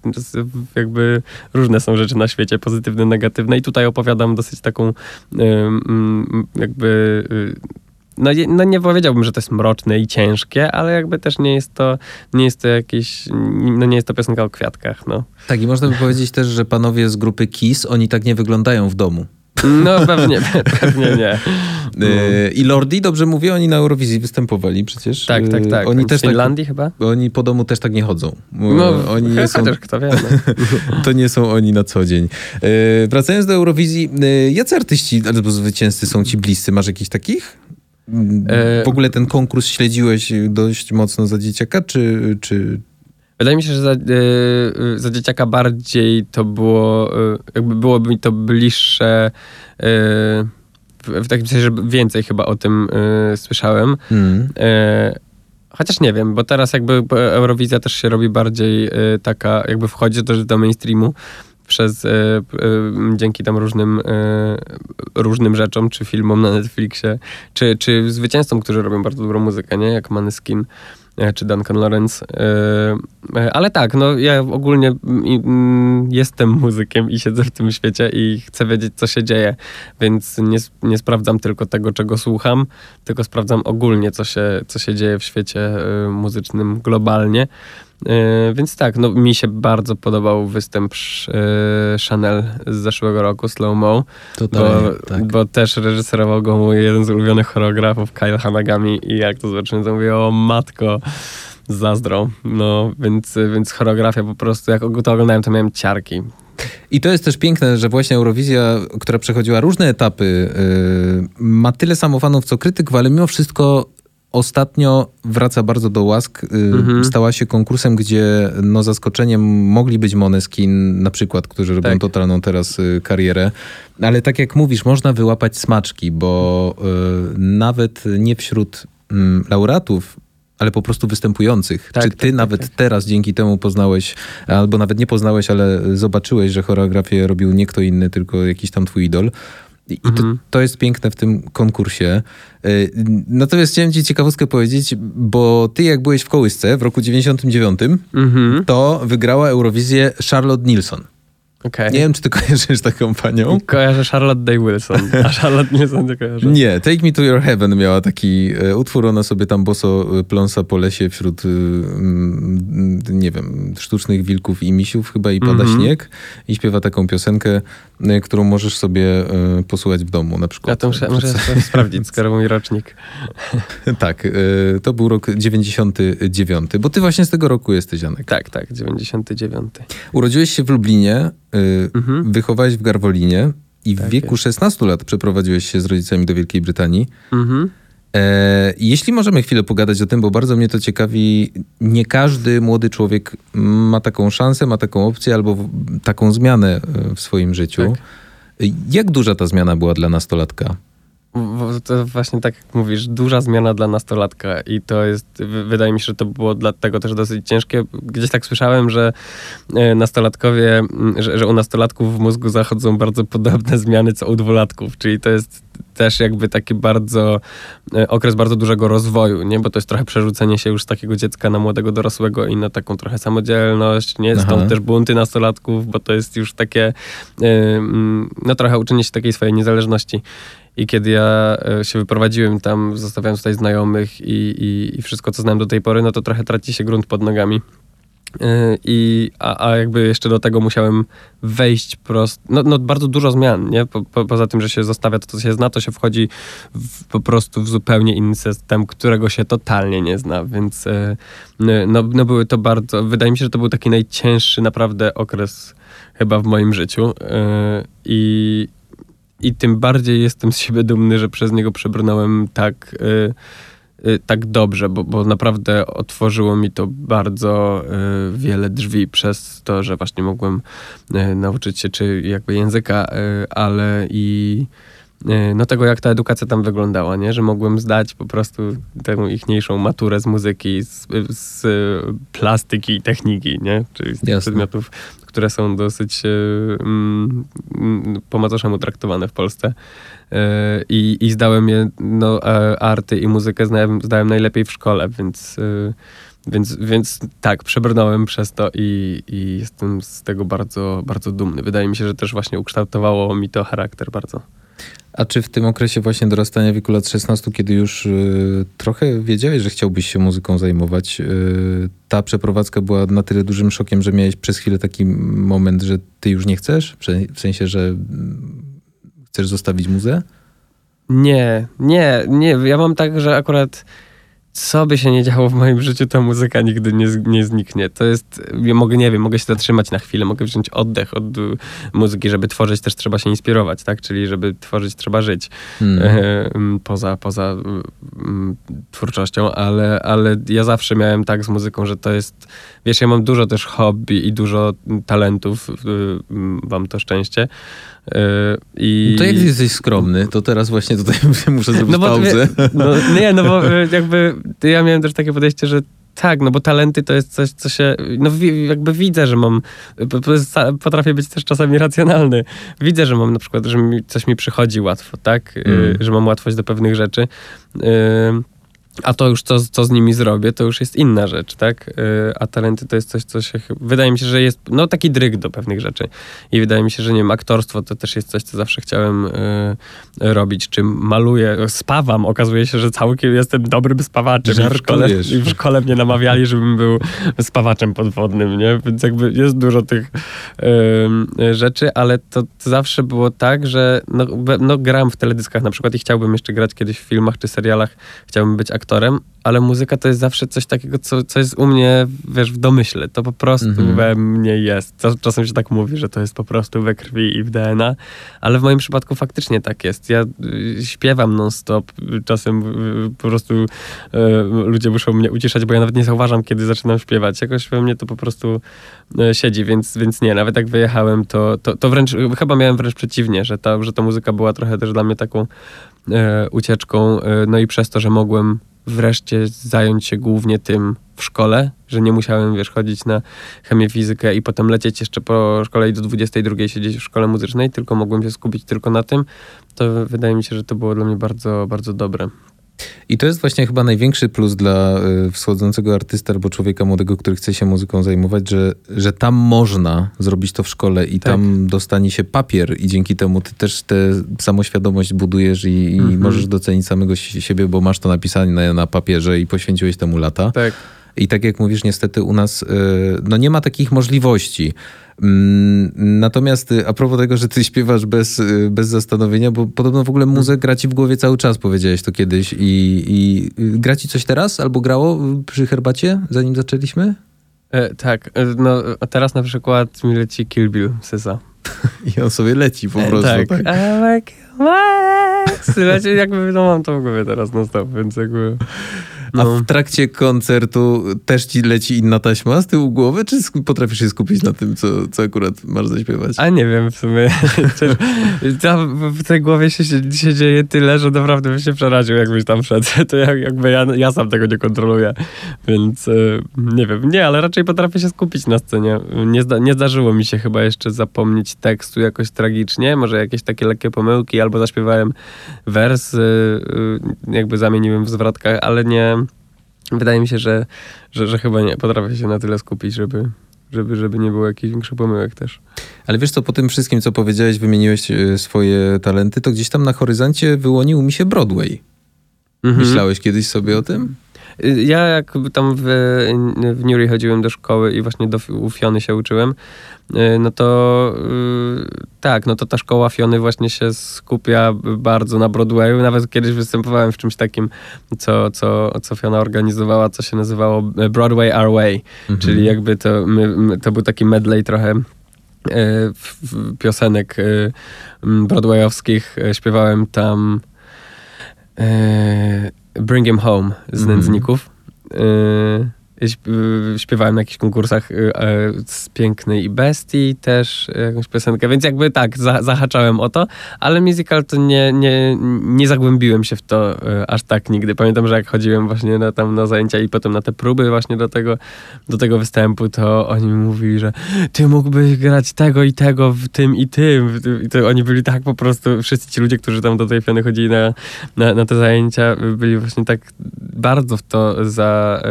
Speaker 3: Jakby różne są rzeczy na świecie, pozytywne, negatywne i tutaj opowiadam dosyć taką ym, jakby y, no, no nie powiedziałbym, że to jest mroczne i ciężkie, ale jakby też nie jest to, nie jest to jakieś, no nie jest to piosenka o kwiatkach, no.
Speaker 2: Tak, i można by powiedzieć też, że panowie z grupy KISS, oni tak nie wyglądają w domu.
Speaker 3: No pewnie, pewnie nie.
Speaker 2: Y, I Lordi, dobrze mówię, oni na Eurowizji występowali przecież.
Speaker 3: Tak, tak,
Speaker 2: Y,
Speaker 3: tak.
Speaker 2: Oni
Speaker 3: W
Speaker 2: też
Speaker 3: Finlandii chyba?
Speaker 2: tak, oni po domu też tak nie chodzą.
Speaker 3: No,
Speaker 2: oni nie są,
Speaker 3: chociaż kto wie. No.
Speaker 2: to nie są oni na co dzień. Y, wracając do Eurowizji, jacy artyści albo zwycięzcy są ci bliscy? Masz jakichś takich?
Speaker 3: E,
Speaker 2: W ogóle ten konkurs śledziłeś dość mocno za dzieciaka, czy, czy,
Speaker 3: Wydaje mi się, że za, y, za dzieciaka bardziej to było, y, jakby byłoby mi to bliższe, y, w, takim sensie, że więcej chyba o tym y, słyszałem. E, Chociaż nie wiem, bo teraz jakby Eurowizja też się robi bardziej e, taka, jakby wchodzi też do mainstreamu przez, e, e, dzięki tam różnym, e, różnym rzeczom, czy filmom na Netflixie, czy, czy zwycięzcom, którzy robią bardzo dobrą muzykę, nie? Jak Maneskin e, czy Duncan Lawrence. E, e, Ale tak, no ja ogólnie mm, mm, jestem muzykiem i siedzę w tym świecie i chcę wiedzieć, co się dzieje, więc nie, nie sprawdzam tylko tego, czego słucham, tylko sprawdzam ogólnie, co się, co się dzieje w świecie muzycznym globalnie. Y, więc tak, no mi się bardzo podobał występ y, Chanel z zeszłego roku, Slow Mo, bo,
Speaker 2: Totalnie, tak.
Speaker 3: bo też reżyserował go mój jeden z ulubionych choreografów, Kyle Hanagami i jak to zobaczyłem, to mówię, o matko, zazdro. No, więc, więc choreografia po prostu, jak to oglądałem, to miałem ciarki.
Speaker 2: I to jest też piękne, że właśnie Eurowizja, która przechodziła różne etapy, yy, ma tyle samo fanów co krytyków, ale mimo wszystko ostatnio wraca bardzo do łask. Yy,
Speaker 3: Mhm.
Speaker 2: Stała się konkursem, gdzie no, zaskoczeniem mogli być Moneskin na przykład, którzy robią
Speaker 3: Tak.
Speaker 2: totalną teraz yy, karierę. Ale tak jak mówisz, można wyłapać smaczki, bo yy, nawet nie wśród mm, laureatów ale po prostu występujących.
Speaker 3: Tak,
Speaker 2: Czy
Speaker 3: tak,
Speaker 2: ty
Speaker 3: tak,
Speaker 2: nawet
Speaker 3: tak.
Speaker 2: teraz dzięki temu poznałeś, albo nawet nie poznałeś, ale zobaczyłeś, że choreografię robił nie kto inny, tylko jakiś tam twój idol. I to,
Speaker 3: Mhm.
Speaker 2: to jest piękne w tym konkursie. Y, Natomiast chciałem ci ciekawostkę powiedzieć, bo ty jak byłeś w kołysce w roku 99,
Speaker 3: Mhm.
Speaker 2: to wygrała Eurowizję Charlotte Nilsson.
Speaker 3: Okej.
Speaker 2: Nie wiem, czy ty kojarzysz taką panią?
Speaker 3: Kojarzę Charlotte Day Wilson, a Charlotte nie sądzę kojarzę.
Speaker 2: Nie, Take Me to Your Heaven miała taki e, utwór, ona sobie tam boso e, pląsa po lesie wśród, e, nie wiem, sztucznych wilków i misiów chyba i pada
Speaker 3: Mhm.
Speaker 2: śnieg i śpiewa taką piosenkę, którą możesz sobie e, posłuchać w domu na przykład.
Speaker 3: Ja to muszę, muszę sprawdzić, skoro mój rocznik.
Speaker 2: Tak, e, to był rok 99, bo ty właśnie z tego roku jesteś, Janek.
Speaker 3: Tak, tak, 99.
Speaker 2: Urodziłeś się w Lublinie, y,
Speaker 3: Mhm.
Speaker 2: wychowałeś w Garwolinie i w
Speaker 3: Tak
Speaker 2: wieku
Speaker 3: jest.
Speaker 2: 16 lat przeprowadziłeś się z rodzicami do Wielkiej Brytanii.
Speaker 3: Mhm.
Speaker 2: E, jeśli możemy chwilę pogadać o tym, bo bardzo mnie to ciekawi, nie każdy młody człowiek ma taką szansę, ma taką opcję albo taką zmianę e, w swoim życiu.
Speaker 3: Tak.
Speaker 2: Jak duża ta zmiana była dla nastolatka?
Speaker 3: Bo To właśnie tak jak mówisz, duża zmiana dla nastolatka i to jest, wy- wydaje mi się, że to było dlatego też dosyć ciężkie. Gdzieś tak słyszałem, że e, nastolatkowie, że, że u nastolatków w mózgu zachodzą bardzo podobne zmiany co u dwulatków, czyli to jest też jakby taki bardzo, e, okres bardzo dużego rozwoju, nie? Bo to jest trochę przerzucenie się już z takiego dziecka na młodego dorosłego i na taką trochę samodzielność, nie?
Speaker 2: Aha.
Speaker 3: Stąd też bunty nastolatków, bo to jest już takie, e, no trochę uczenie się takiej swojej niezależności. I kiedy ja e, się wyprowadziłem tam, zostawiałem tutaj znajomych i, i, i wszystko, co znałem do tej pory, no to trochę traci się grunt pod nogami. E, I, a, a jakby jeszcze do tego musiałem wejść prosto. No, no bardzo dużo zmian, nie? Po, po, poza tym, że się zostawia to, co się zna, to się wchodzi w, po prostu w zupełnie inny system, którego się totalnie nie zna, więc e, no, no były to bardzo. Wydaje mi się, że to był taki najcięższy naprawdę okres chyba w moim życiu. I, i tym bardziej jestem z siebie dumny, że przez niego przebrnąłem tak, y, y, tak dobrze, bo, bo naprawdę otworzyło mi to bardzo y, wiele drzwi przez to, że właśnie mogłem y, nauczyć się czy jakby języka, y, ale i y, no tego, jak ta edukacja tam wyglądała, nie? Że mogłem zdać po prostu tę ichniejszą maturę z muzyki, z, z plastyki i techniki, nie? Czyli z tych
Speaker 2: Jasne.
Speaker 3: przedmiotów, które są dosyć e, mm, mm, po macoszemu traktowane w Polsce. E, I, I zdałem je, no, e, arty i muzykę zdałem, najlepiej w szkole, więc, więc, więc tak, przebrnąłem przez to i, i jestem z tego bardzo, bardzo dumny. Wydaje mi się, że też właśnie ukształtowało mi to charakter bardzo.
Speaker 2: A czy w tym okresie właśnie dorastania wieku lat 16, kiedy już y, trochę wiedziałeś, że chciałbyś się muzyką zajmować, y, ta przeprowadzka była na tyle dużym szokiem, że miałeś przez chwilę taki moment, że ty już nie chcesz? W sensie, że mm, chcesz zostawić muzę?
Speaker 3: Nie, nie, nie. Ja mam tak, że akurat co by się nie działo w moim życiu, ta muzyka nigdy nie, nie zniknie. To jest, ja mogę, nie wiem, mogę się zatrzymać na chwilę, mogę wziąć oddech od y, muzyki, żeby tworzyć też trzeba się inspirować, tak? Czyli żeby tworzyć trzeba żyć e, m, poza, poza mm, twórczością, ale, ale ja zawsze miałem tak z muzyką, że to jest, wiesz, ja mam dużo też hobby i dużo talentów, y, m, wam to szczęście. Y, I...
Speaker 2: To jak jesteś skromny, to teraz właśnie tutaj muszę zrobić
Speaker 3: No
Speaker 2: pauzę.
Speaker 3: no, nie, no bo y, jakby ja miałem też takie podejście, że tak, no bo talenty to jest coś, co się, no jakby widzę, że mam, potrafię być też czasami racjonalny. Widzę, że mam na przykład, że mi, coś mi przychodzi łatwo, tak? Y,
Speaker 2: Mm.
Speaker 3: Że mam łatwość do pewnych rzeczy. Y, a to już, co, co z nimi zrobię, to już jest inna rzecz, tak? Y, A talenty to jest coś, co się... Wydaje mi się, że jest, no taki dryg do pewnych rzeczy. I wydaje mi się, że nie wiem, aktorstwo to też jest coś, co zawsze chciałem y, robić. Czy maluję, spawam. Okazuje się, że całkiem jestem dobrym spawaczem. I w, szkole. I w szkole mnie namawiali, żebym był spawaczem podwodnym, nie? Więc jakby jest dużo tych y, rzeczy, ale to zawsze było tak, że no, no, gram w teledyskach na przykład i chciałbym jeszcze grać kiedyś w filmach czy serialach. Chciałbym być aktorem, ale muzyka to jest zawsze coś takiego, co, co jest u mnie, wiesz, w domyśle. To po prostu
Speaker 2: Mhm.
Speaker 3: we mnie jest. Czas- Czasem się tak mówi, że to jest po prostu we krwi i w DNA, ale w moim przypadku faktycznie tak jest. Ja y, śpiewam non-stop. Czasem y, po prostu y, ludzie muszą mnie uciszać, bo ja nawet nie zauważam, kiedy zaczynam śpiewać. Jakoś we mnie to po prostu siedzi, więc, więc nie. Nawet jak wyjechałem, to, to, to wręcz, chyba miałem wręcz przeciwnie, że ta, że ta muzyka była trochę też dla mnie taką e, ucieczką. No i przez to, że mogłem wreszcie zająć się głównie tym w szkole, że nie musiałem, wiesz, chodzić na chemię, fizykę i potem lecieć jeszcze po szkole i do 22 siedzieć w szkole muzycznej, tylko mogłem się skupić tylko na tym, to wydaje mi się, że to było dla mnie bardzo, bardzo dobre.
Speaker 2: I to jest właśnie chyba największy plus dla y, wschodzącego artysty albo człowieka młodego, który chce się muzyką zajmować, że, że tam można zrobić to w szkole i
Speaker 3: Tak.
Speaker 2: tam dostanie się papier i dzięki temu ty też tę samoświadomość budujesz i, i
Speaker 3: Mhm.
Speaker 2: możesz docenić samego si- siebie, bo masz to napisane na, na papierze i poświęciłeś temu lata.
Speaker 3: Tak.
Speaker 2: I tak jak mówisz, niestety u nas y, no nie ma takich możliwości. Mm, Natomiast y, a propos tego, że ty śpiewasz bez, y, bez zastanowienia, bo podobno w ogóle muzyka gra ci w głowie cały czas, powiedziałeś to kiedyś. I, i gra ci coś teraz albo grało przy herbacie, zanim zaczęliśmy?
Speaker 3: E, tak, e, no a teraz na przykład mi leci Kill Bill Sysa.
Speaker 2: I on sobie leci po prostu.
Speaker 3: tak.
Speaker 2: Tak.
Speaker 3: I like my ex. Leci, jakby, no mam to w głowie teraz non stop, więc jakby...
Speaker 2: A
Speaker 3: No.
Speaker 2: w trakcie koncertu też ci leci inna taśma z tyłu głowy, czy potrafisz się skupić na tym, co, co akurat masz zaśpiewać?
Speaker 3: A nie wiem w sumie. W tej głowie się, się, dzieje tyle, że naprawdę bym się przeraził, jakbyś tam wszedł. To jak, jakby ja, ja sam tego nie kontroluję. Więc e, nie wiem. Nie, ale raczej potrafię się skupić na scenie. Nie, zda, nie zdarzyło mi się chyba jeszcze zapomnieć tekstu jakoś tragicznie. Może jakieś takie lekkie pomyłki, albo zaśpiewałem wers, e, e, jakby zamieniłem w zwrotkach, ale nie... Wydaje mi się, że, że, że chyba nie. Potrafię się na tyle skupić, żeby, żeby, żeby nie było jakichś większych pomyłek też.
Speaker 2: Ale wiesz co, po tym wszystkim, co powiedziałeś, wymieniłeś e, swoje talenty, to gdzieś tam na horyzoncie wyłonił mi się Broadway.
Speaker 3: Mhm.
Speaker 2: Myślałeś kiedyś sobie o tym?
Speaker 3: Y, Ja jak tam w, w Newry chodziłem do szkoły i właśnie do, u Fiony się uczyłem, y, no to y, tak, no to ta szkoła Fiony właśnie się skupia bardzo na Broadwayu. Nawet kiedyś występowałem w czymś takim, co, co, co Fiona organizowała, co się nazywało Broadway Our Way.
Speaker 2: Mhm.
Speaker 3: Czyli jakby to, my, to był taki medley trochę piosenek broadwayowskich. Śpiewałem tam Bring Him Home z
Speaker 2: Mhm.
Speaker 3: Nędzników. E, Śpiewałem na jakichś konkursach e, e, z Pięknej i Bestii też e, jakąś piosenkę, więc jakby tak, za, zahaczałem o to, ale musical to nie, nie, nie zagłębiłem się w to e, aż tak nigdy. Pamiętam, że jak chodziłem właśnie na, tam na zajęcia i potem na te próby właśnie do tego, do tego występu, to oni mi mówili, że ty mógłbyś grać tego i tego w tym i tym. I to oni byli tak po prostu, wszyscy ci ludzie, którzy tam do tej piany chodzili na, na, na te zajęcia, byli właśnie tak bardzo w to za,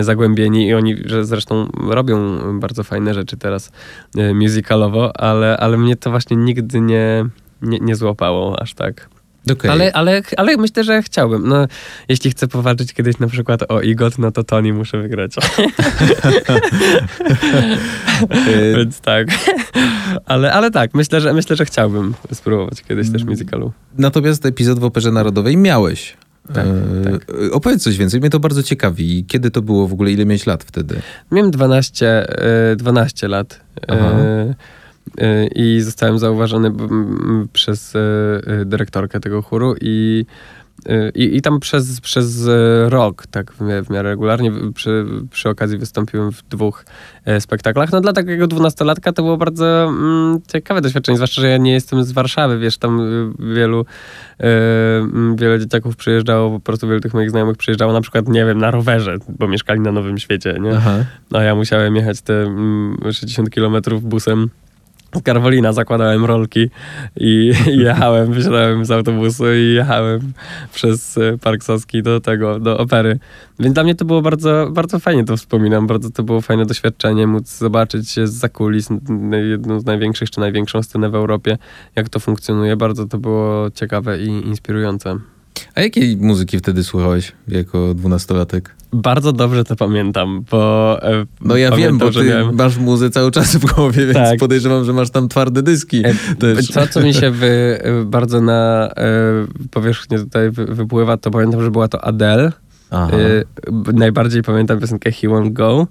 Speaker 3: zagłębieni i oni, że zresztą robią bardzo fajne rzeczy teraz e, musicalowo, ale, ale mnie to właśnie nigdy nie, nie, nie złapało aż tak.
Speaker 2: Okej.
Speaker 3: Ale, ale, ale myślę, że chciałbym. No, jeśli chcę powalczyć kiedyś na przykład o Igot, no to Tony muszę wygrać.
Speaker 2: E,
Speaker 3: Więc tak. ale, ale tak, myślę że, myślę, że chciałbym spróbować kiedyś też musicalu.
Speaker 2: Natomiast epizod w Operze Narodowej miałeś.
Speaker 3: Tak,
Speaker 2: E,
Speaker 3: tak.
Speaker 2: Opowiedz coś więcej, mnie to bardzo ciekawi. Kiedy to było w ogóle, ile miałeś lat wtedy?
Speaker 3: Miałem 12, e, 12 lat.
Speaker 2: Aha.
Speaker 3: E, e, I zostałem zauważony przez e, e, dyrektorkę tego chóru i, e, i, i tam przez, przez e, rok, tak w miarę, regularnie, przy, przy okazji wystąpiłem w dwóch e, spektaklach. No dla takiego dwunastolatka to było bardzo mm, ciekawe doświadczenie, zwłaszcza, że ja nie jestem z Warszawy, wiesz, tam y, wielu, e, mm, wiele dzieciaków przyjeżdżało, po prostu wielu tych moich znajomych przyjeżdżało na przykład, nie wiem, na rowerze, bo mieszkali na Nowym Świecie, nie?
Speaker 2: Aha.
Speaker 3: A ja musiałem jechać te mm, 60 kilometrów busem. Karwolina zakładałem rolki i, jechałem, wysiadałem z autobusu i jechałem przez e, Park Saski do tego, do opery. Więc dla mnie to było bardzo, bardzo fajnie, to wspominam. Bardzo to było fajne doświadczenie, móc zobaczyć z kulis n- jedną z największych, czy największą scenę w Europie, jak to funkcjonuje. Bardzo to było ciekawe i inspirujące.
Speaker 2: A jakiej muzyki wtedy słuchałeś jako dwunastolatek?
Speaker 3: Bardzo dobrze to pamiętam, bo... e,
Speaker 2: No ja
Speaker 3: pamiętam,
Speaker 2: wiem, bo ty
Speaker 3: miałem-
Speaker 2: masz muzę cały czas w głowie, więc
Speaker 3: Tak.
Speaker 2: podejrzewam, że masz tam twarde dyski
Speaker 3: E,
Speaker 2: też.
Speaker 3: To, co mi się wy, bardzo na e, powierzchnię tutaj wy, wypływa, to pamiętam, że była to Adele. E, najbardziej pamiętam piosenkę He Won't Go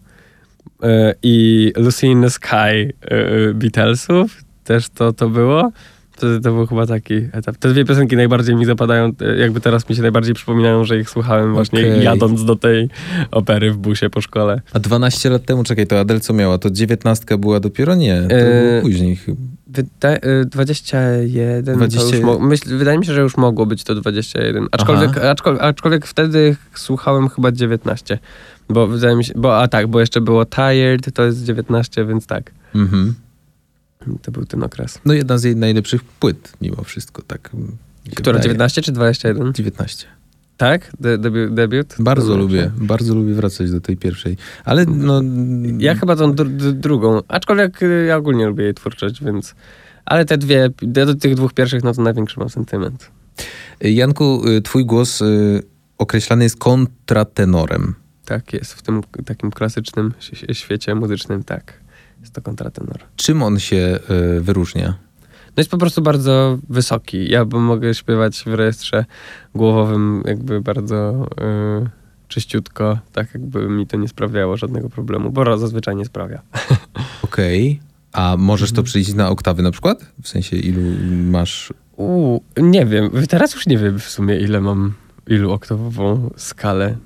Speaker 3: e, i Lucy in the Sky e, e, Beatlesów. Też to, to było. To, to był chyba taki etap. Te dwie piosenki najbardziej mi zapadają, e, jakby teraz mi się najbardziej przypominają, że ich słuchałem właśnie
Speaker 2: Okej.
Speaker 3: jadąc do tej opery w busie po szkole.
Speaker 2: A 12 lat temu, czekaj, to Adel co miała? To 19 była dopiero? Nie, to
Speaker 3: E,
Speaker 2: było później chyba.
Speaker 3: Wyda- y, 21.
Speaker 2: 20
Speaker 3: To już mo- myśl, wydaje mi się, że już mogło być to 21. Aczkolwiek, aczkolwiek, aczkolwiek wtedy słuchałem chyba 19. Bo wydaje mi się, bo a tak, bo jeszcze było Tired, to jest 19, więc tak.
Speaker 2: Mhm.
Speaker 3: To był ten okres.
Speaker 2: No jedna z jej najlepszych płyt mimo wszystko, tak
Speaker 3: Która,
Speaker 2: wydaje.
Speaker 3: 19 czy 21?
Speaker 2: 19.
Speaker 3: Tak? De, debi- debiut?
Speaker 2: Bardzo
Speaker 3: To
Speaker 2: lubię,
Speaker 3: znaczy-
Speaker 2: bardzo lubię wracać do tej pierwszej. Ale no...
Speaker 3: Ja chyba tą dr- dr- drugą, aczkolwiek y, ja ogólnie lubię jej twórczość, więc... Ale te dwie, do tych dwóch pierwszych, no to największy mam sentyment.
Speaker 2: Janku, y, twój głos y, określany jest kontratenorem.
Speaker 3: Tak jest, w tym takim klasycznym świecie muzycznym, tak. Jest to kontratenor.
Speaker 2: Czym on się y, wyróżnia?
Speaker 3: No jest po prostu bardzo wysoki. Ja bym mogę śpiewać w rejestrze głowowym jakby bardzo y, czyściutko, tak jakby mi to nie sprawiało żadnego problemu, bo zazwyczaj nie sprawia.
Speaker 2: Okej. A możesz
Speaker 3: Mhm.
Speaker 2: to przyjść na oktawy na przykład? W sensie ilu masz...
Speaker 3: Uuu, nie wiem, teraz już nie wiem w sumie ile mam, ilu oktowową skalę.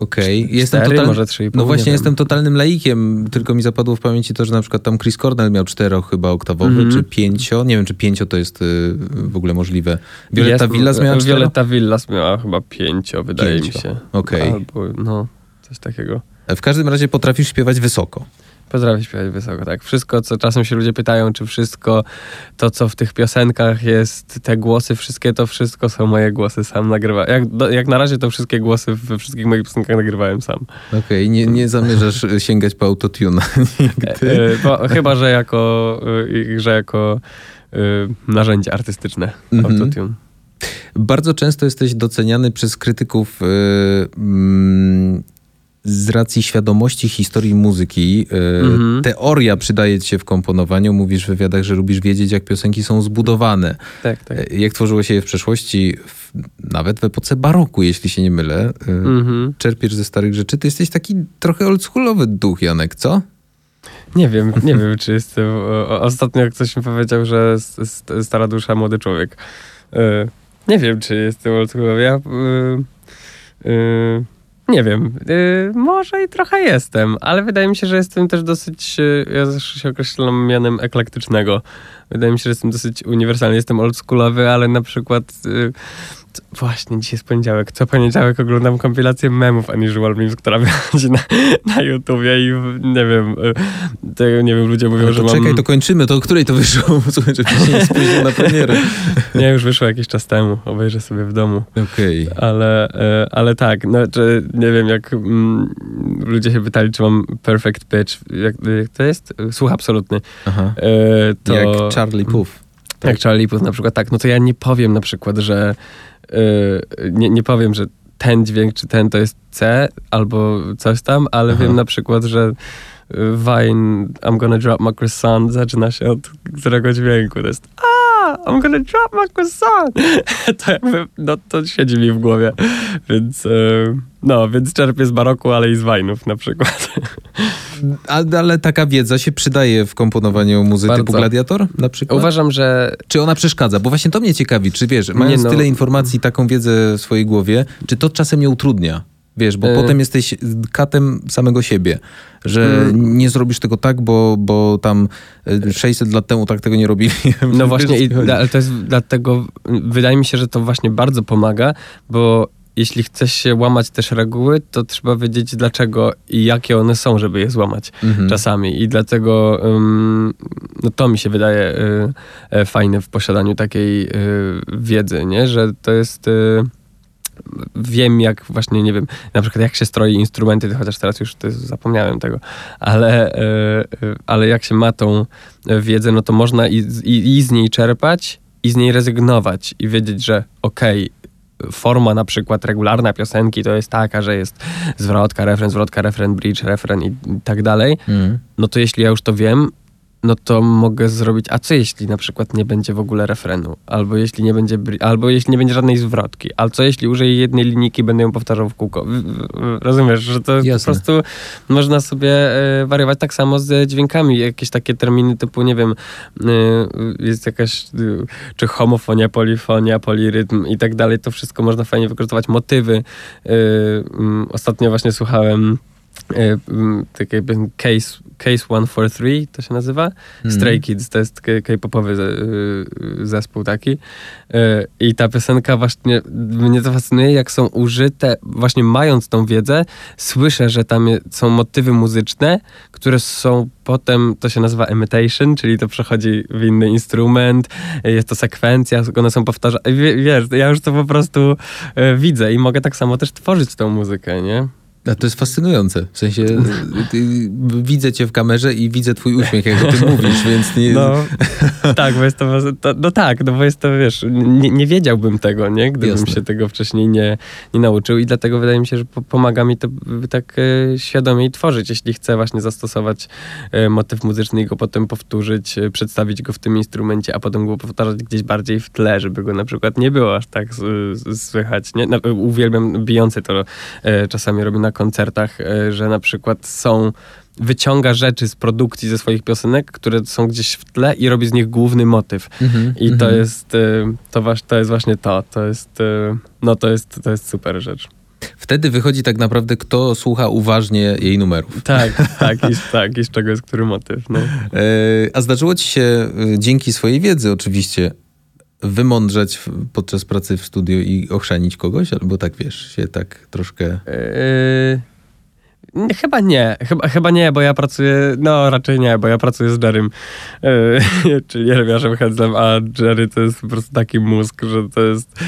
Speaker 2: Okej.
Speaker 3: Cztery, może trzy i pół,
Speaker 2: No
Speaker 3: nie
Speaker 2: właśnie jestem totalnym laikiem, tylko mi zapadło w pamięci to, że na przykład tam Chris Cornell miał cztero chyba oktawowy,
Speaker 3: Mhm.
Speaker 2: czy pięcio. Nie wiem, czy pięcio to jest y, w ogóle możliwe. Violetta
Speaker 3: Jest-
Speaker 2: Villas miała cztero?
Speaker 3: Violetta Villas miała chyba pięcio, wydaje
Speaker 2: Pięcio,
Speaker 3: mi się.
Speaker 2: okej.
Speaker 3: Albo, no, coś takiego.
Speaker 2: W każdym razie potrafisz śpiewać wysoko.
Speaker 3: Potrafię śpiewać wysoko, tak. Wszystko, co czasem się ludzie pytają, czy wszystko to, co w tych piosenkach jest, te głosy, wszystkie to wszystko są moje głosy, sam nagrywałem. Jak, do, jak na razie to wszystkie głosy we wszystkich moich piosenkach nagrywałem sam.
Speaker 2: Okej, nie, nie zamierzasz sięgać po autotune nigdy.
Speaker 3: E, bo, chyba, że jako, e, że jako e, narzędzie artystyczne.
Speaker 2: Mhm.
Speaker 3: Autotune.
Speaker 2: Bardzo często jesteś doceniany przez krytyków mm, z racji świadomości historii muzyki. Y,
Speaker 3: Mhm.
Speaker 2: Teoria przydaje ci się w komponowaniu. Mówisz w wywiadach, że lubisz wiedzieć, jak piosenki są zbudowane.
Speaker 3: Tak, tak.
Speaker 2: Y, Jak tworzyło się je w przeszłości, w, nawet w epoce baroku, jeśli się nie mylę. Y,
Speaker 3: Mhm.
Speaker 2: Czerpiesz ze starych rzeczy. Ty jesteś taki trochę oldschoolowy duch, Janek, co?
Speaker 3: Nie wiem, nie wiem, czy jestem. Ostatnio ktoś mi powiedział, że stara dusza, młody człowiek. E, Nie wiem, czy jestem oldschoolowy. Ja. y, y, Nie wiem. Y, Może i trochę jestem, ale wydaje mi się, że jestem też dosyć. y, Ja zawsze się określam mianem eklektycznego. Wydaje mi się, że jestem dosyć uniwersalny. Jestem oldschoolowy, ale na przykład. y, c- Właśnie, dzisiaj jest poniedziałek. Co poniedziałek oglądam kompilację memów Unusual Memes, która wychodzi na, na YouTubie i nie wiem, y, tego nie wiem, ludzie mówią,
Speaker 2: Ale
Speaker 3: że
Speaker 2: to
Speaker 3: mam...
Speaker 2: czekaj, to kończymy. To o której to wyszło? Słuchaj, że się nie spóźnił na premierę.
Speaker 3: Nie, już wyszło jakiś czas temu, obejrzę sobie w domu.
Speaker 2: Okej.
Speaker 3: Ale, e, ale tak, no, czy, nie wiem, jak mm, ludzie się pytali, czy mam perfect pitch, jak, jak to jest? Słuch absolutny.
Speaker 2: Aha.
Speaker 3: E, to,
Speaker 2: Jak Charlie Puth.
Speaker 3: Jak Charlie Puth na przykład, tak. No to ja nie powiem na przykład, że nie, nie powiem, że ten dźwięk czy ten to jest C albo coś tam, ale
Speaker 2: Aha.
Speaker 3: wiem na przykład, że Vine I'm gonna drop my croissant zaczyna się od którego dźwięku. To jest a, I'm gonna drop my croissant. To jakby, no to siedzi mi w głowie. Więc e, no, więc czerpię z baroku, ale i z Vine'ów na przykład.
Speaker 2: A, ale taka wiedza się przydaje w komponowaniu muzy
Speaker 3: Bardzo.
Speaker 2: typu Gladiator na przykład?
Speaker 3: Uważam, że
Speaker 2: Czy ona przeszkadza? Bo właśnie to mnie ciekawi, czy wiesz, mając
Speaker 3: no.
Speaker 2: tyle informacji, taką wiedzę w swojej głowie, czy to czasem nie utrudnia? Wiesz, bo
Speaker 3: Y-
Speaker 2: potem jesteś katem samego siebie, że
Speaker 3: Mm.
Speaker 2: nie zrobisz tego tak, bo, bo tam y, 600 lat temu tak tego nie robili.
Speaker 3: No właśnie, i, ale to jest dlatego, wydaje mi się, że to właśnie bardzo pomaga, bo jeśli chcesz się łamać też reguły, to trzeba wiedzieć dlaczego i jakie one są, żeby je złamać
Speaker 2: Mhm.
Speaker 3: czasami. I dlatego ym, no to mi się wydaje y, e, fajne w posiadaniu takiej y, wiedzy, nie? że to jest. Y, Wiem, jak właśnie, nie wiem, na przykład jak się stroi instrumenty, chociaż teraz już to zapomniałem tego, ale, y, y, ale jak się ma tą wiedzę, no to można i, i, i z niej czerpać, i z niej rezygnować i wiedzieć, że okej, forma na przykład regularna piosenki to jest taka, że jest zwrotka, refren, zwrotka, refren, bridge, refren i, tak dalej,
Speaker 2: Mhm.
Speaker 3: no to jeśli ja już to wiem, no to mogę zrobić, a co jeśli na przykład nie będzie w ogóle refrenu, albo jeśli nie będzie, albo jeśli nie będzie żadnej zwrotki, ale co jeśli użyję jednej linijki i będę ją powtarzał w kółko. Rozumiesz, że to
Speaker 2: Jasne.
Speaker 3: po prostu można sobie e, wariować tak samo z dźwiękami, jakieś takie terminy typu, nie wiem, e, jest jakaś, e, czy homofonia, polifonia, polirytm i tak dalej, to wszystko można fajnie wykorzystywać, motywy. Ostatnio właśnie słuchałem piosenki case Case 143 to się nazywa. Stray Kids to jest k-popowy y, zespół taki. Y, I ta piosenka właśnie, mnie to fascynuje, jak są użyte, właśnie mając tą wiedzę, słyszę, że tam są motywy muzyczne, które są potem, to się nazywa imitation, czyli to przechodzi w inny instrument, y, jest to sekwencja, one są powtarzane. Wiesz, ja już to po prostu widzę i mogę tak samo też tworzyć tą muzykę, nie?
Speaker 2: A to jest fascynujące. W sensie widzę cię w kamerze i widzę twój uśmiech, jak o tym mówisz, więc nie...
Speaker 3: No, tak, bo jest to, no tak, no bo jest to, wiesz, nie, nie wiedziałbym tego, nie? Gdybym
Speaker 2: Jasne.
Speaker 3: się tego wcześniej nie, nie nauczył i dlatego wydaje mi się, że po, pomaga mi to tak e, świadomie tworzyć, jeśli chcę właśnie zastosować e, motyw muzyczny i go potem powtórzyć, e, przedstawić go w tym instrumencie, a potem go powtarzać gdzieś bardziej w tle, żeby go na przykład nie było aż tak słychać, nie? Na, uwielbiam, Beyoncé to e, czasami robi na koncertach, e, że na przykład są wyciąga rzeczy z produkcji ze swoich piosenek, które są gdzieś w tle i robi z nich główny motyw.
Speaker 2: Mhm,
Speaker 3: I to
Speaker 2: mhm.
Speaker 3: jest, y, to, to jest właśnie to. To jest, y, no to jest, to jest super rzecz.
Speaker 2: Wtedy wychodzi tak naprawdę, kto słucha uważnie jej numerów.
Speaker 3: Tak, tak, i, tak, i z czego jest który motyw. No.
Speaker 2: E, a zdarzyło ci się e, dzięki swojej wiedzy oczywiście wymądrzeć podczas pracy w studiu i ochrzanić kogoś? Albo tak, wiesz, się tak troszkę...
Speaker 3: Yy, chyba nie, chyba, chyba nie, bo ja pracuję, no raczej nie, bo ja pracuję z Jerrym, yy, czyli Jeremiaszem Hedzlem, a Jerry to jest po prostu taki mózg, że to jest,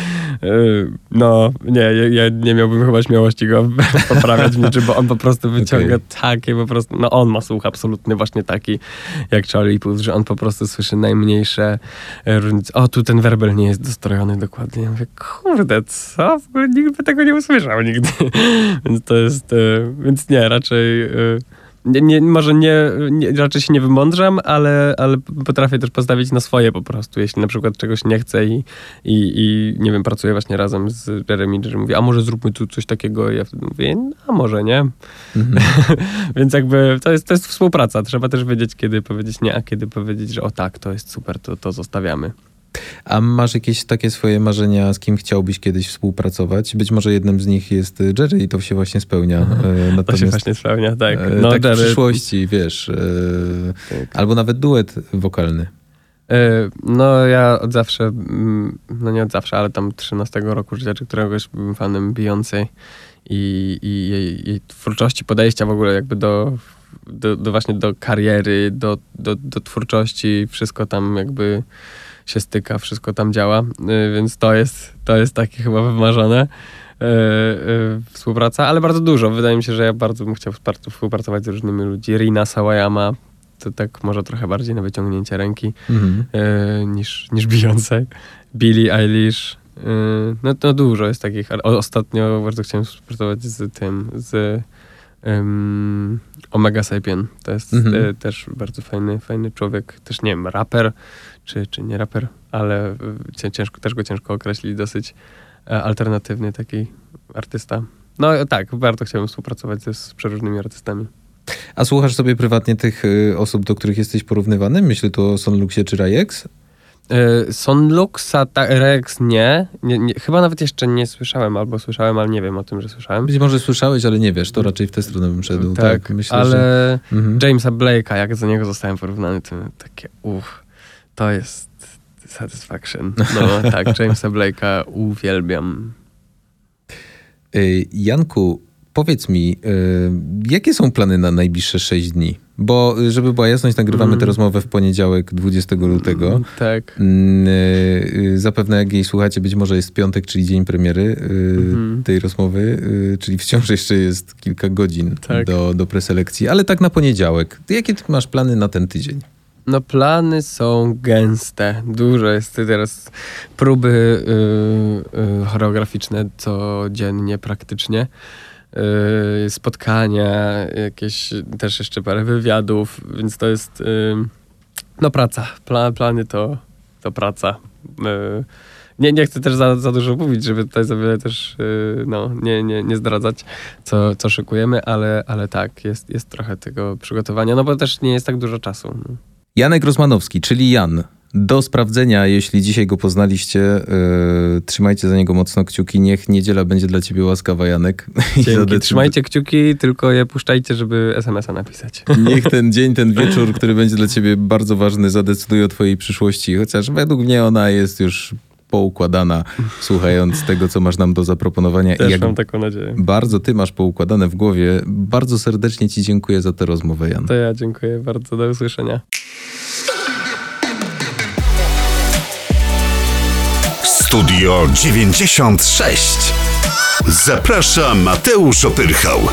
Speaker 3: no nie, ja, nie miałbym chyba śmiałości go poprawiać niczym, bo on po prostu wyciąga
Speaker 2: Okej.
Speaker 3: takie po prostu, no on ma słuch absolutny właśnie taki jak Charlie Puth, że on po prostu słyszy najmniejsze e, różnice. O, tu ten werbel nie jest dostrojony dokładnie. Ja mówię, kurde, co? W ogóle nikt by tego nie usłyszał nigdy. więc to jest, e, więc nie, raczej... Nie, nie, może nie, nie, raczej się nie wymądrzam, ale, ale potrafię też postawić na swoje po prostu. Jeśli na przykład czegoś nie chcę i, i, i nie wiem, pracuję właśnie razem z Jeremy, że mówi, a może zróbmy tu coś takiego. I ja wtedy mówię, no, a może nie.
Speaker 2: Mhm.
Speaker 3: Więc jakby to jest, to jest współpraca. Trzeba też wiedzieć, kiedy powiedzieć nie, a kiedy powiedzieć, że o tak, to jest super, to, to zostawiamy.
Speaker 2: A masz jakieś takie swoje marzenia, z kim chciałbyś kiedyś współpracować? Być może jednym z nich jest y, Jerry i to się właśnie spełnia. E,
Speaker 3: To się
Speaker 2: Natomiast
Speaker 3: właśnie spełnia, tak.
Speaker 2: e,
Speaker 3: No,
Speaker 2: tak w
Speaker 3: Jerry-
Speaker 2: przyszłości, wiesz,
Speaker 3: Tak.
Speaker 2: albo nawet duet wokalny.
Speaker 3: No ja od zawsze, mm, no nie od zawsze, ale tam 13 roku życia, czy któregoś byłem fanem Beyoncé i, i jej, jej twórczości, podejścia w ogóle jakby do, do, do właśnie do kariery, do, do, do twórczości, wszystko tam jakby się styka, wszystko tam działa, E, więc to jest, to jest takie chyba wymarzone. e, e, Współpraca, ale bardzo dużo. Wydaje mi się, że ja bardzo bym chciał współpracować z różnymi ludźmi. Rina Sawayama, to tak może trochę bardziej na wyciągnięcie ręki
Speaker 2: Mhm.
Speaker 3: e, niż, niż Beyoncé. Billie Eilish. no to dużo jest takich. ale Ostatnio bardzo chciałem współpracować z tym, z em, Omega Sapien. To jest
Speaker 2: Mhm.
Speaker 3: e, też bardzo fajny, fajny człowiek. Też nie wiem, raper, czy, czy nie raper, ale e, cię- ciężko, też go ciężko określić. Dosyć e, alternatywny taki artysta. No tak, bardzo chciałbym współpracować ze, z przeróżnymi artystami.
Speaker 2: A słuchasz sobie prywatnie tych osób, do których jesteś porównywany? Myślę tu o Sonluxie czy Rajex?
Speaker 3: E, Sonluxa, ta, Rex nie. Nie, nie. Chyba nawet jeszcze nie słyszałem, albo słyszałem, ale nie wiem o tym, że słyszałem.
Speaker 2: Być może słyszałeś, ale nie wiesz, to raczej w tę stronę bym szedł.
Speaker 3: Tak,
Speaker 2: myślę,
Speaker 3: ale
Speaker 2: że... Mhm.
Speaker 3: Jamesa Blake'a, jak za niego zostałem porównany, to takie uff, to jest satisfaction. No tak, Jamesa Blake'a uwielbiam.
Speaker 2: Y, Janku, powiedz mi, y, jakie są plany na najbliższe 6 dni? Bo, y, żeby była jasność, nagrywamy
Speaker 3: Mm.
Speaker 2: tę rozmowę w poniedziałek 20 lutego.
Speaker 3: Tak.
Speaker 2: Mm, y, y, Zapewne jak jej słuchacie, być może jest piątek, czyli dzień premiery y,
Speaker 3: Mhm.
Speaker 2: tej rozmowy, y, czyli wciąż jeszcze jest kilka godzin
Speaker 3: Tak.
Speaker 2: do, do preselekcji, ale tak na poniedziałek. Jakie ty masz plany na ten tydzień?
Speaker 3: No plany są gęste. Dużo jest teraz próby y, choreograficzne codziennie praktycznie. Y, spotkania, jakieś też jeszcze parę wywiadów, więc to jest y, no praca. Pla, plany to, to praca. Y, nie, nie chcę też za, za dużo mówić, żeby tutaj za też no, nie, nie, nie zdradzać, co, co szykujemy, ale, ale tak, jest, jest trochę tego przygotowania, no bo też nie jest tak dużo czasu. No.
Speaker 2: Janek Rozmanowski, czyli Jan. Do sprawdzenia, jeśli dzisiaj go poznaliście, yy, trzymajcie za niego mocno kciuki. Niech niedziela będzie dla ciebie łaskawa, Janek. I
Speaker 3: Dzięki. Trzymajcie kciuki, tylko je puszczajcie, żeby SMS-a napisać.
Speaker 2: Niech ten dzień, ten wieczór, który będzie dla ciebie bardzo ważny, zadecyduje o twojej przyszłości. Chociaż według mnie ona jest już poukładana, słuchając tego, co masz nam do zaproponowania. I
Speaker 3: Też
Speaker 2: jak
Speaker 3: mam taką nadzieję.
Speaker 2: bardzo ty masz poukładane w głowie, bardzo serdecznie ci dziękuję za tę rozmowę, Jan.
Speaker 3: To ja dziękuję bardzo. Do usłyszenia.
Speaker 1: Studio 96. Zaprasza Mateusz Opyrchał.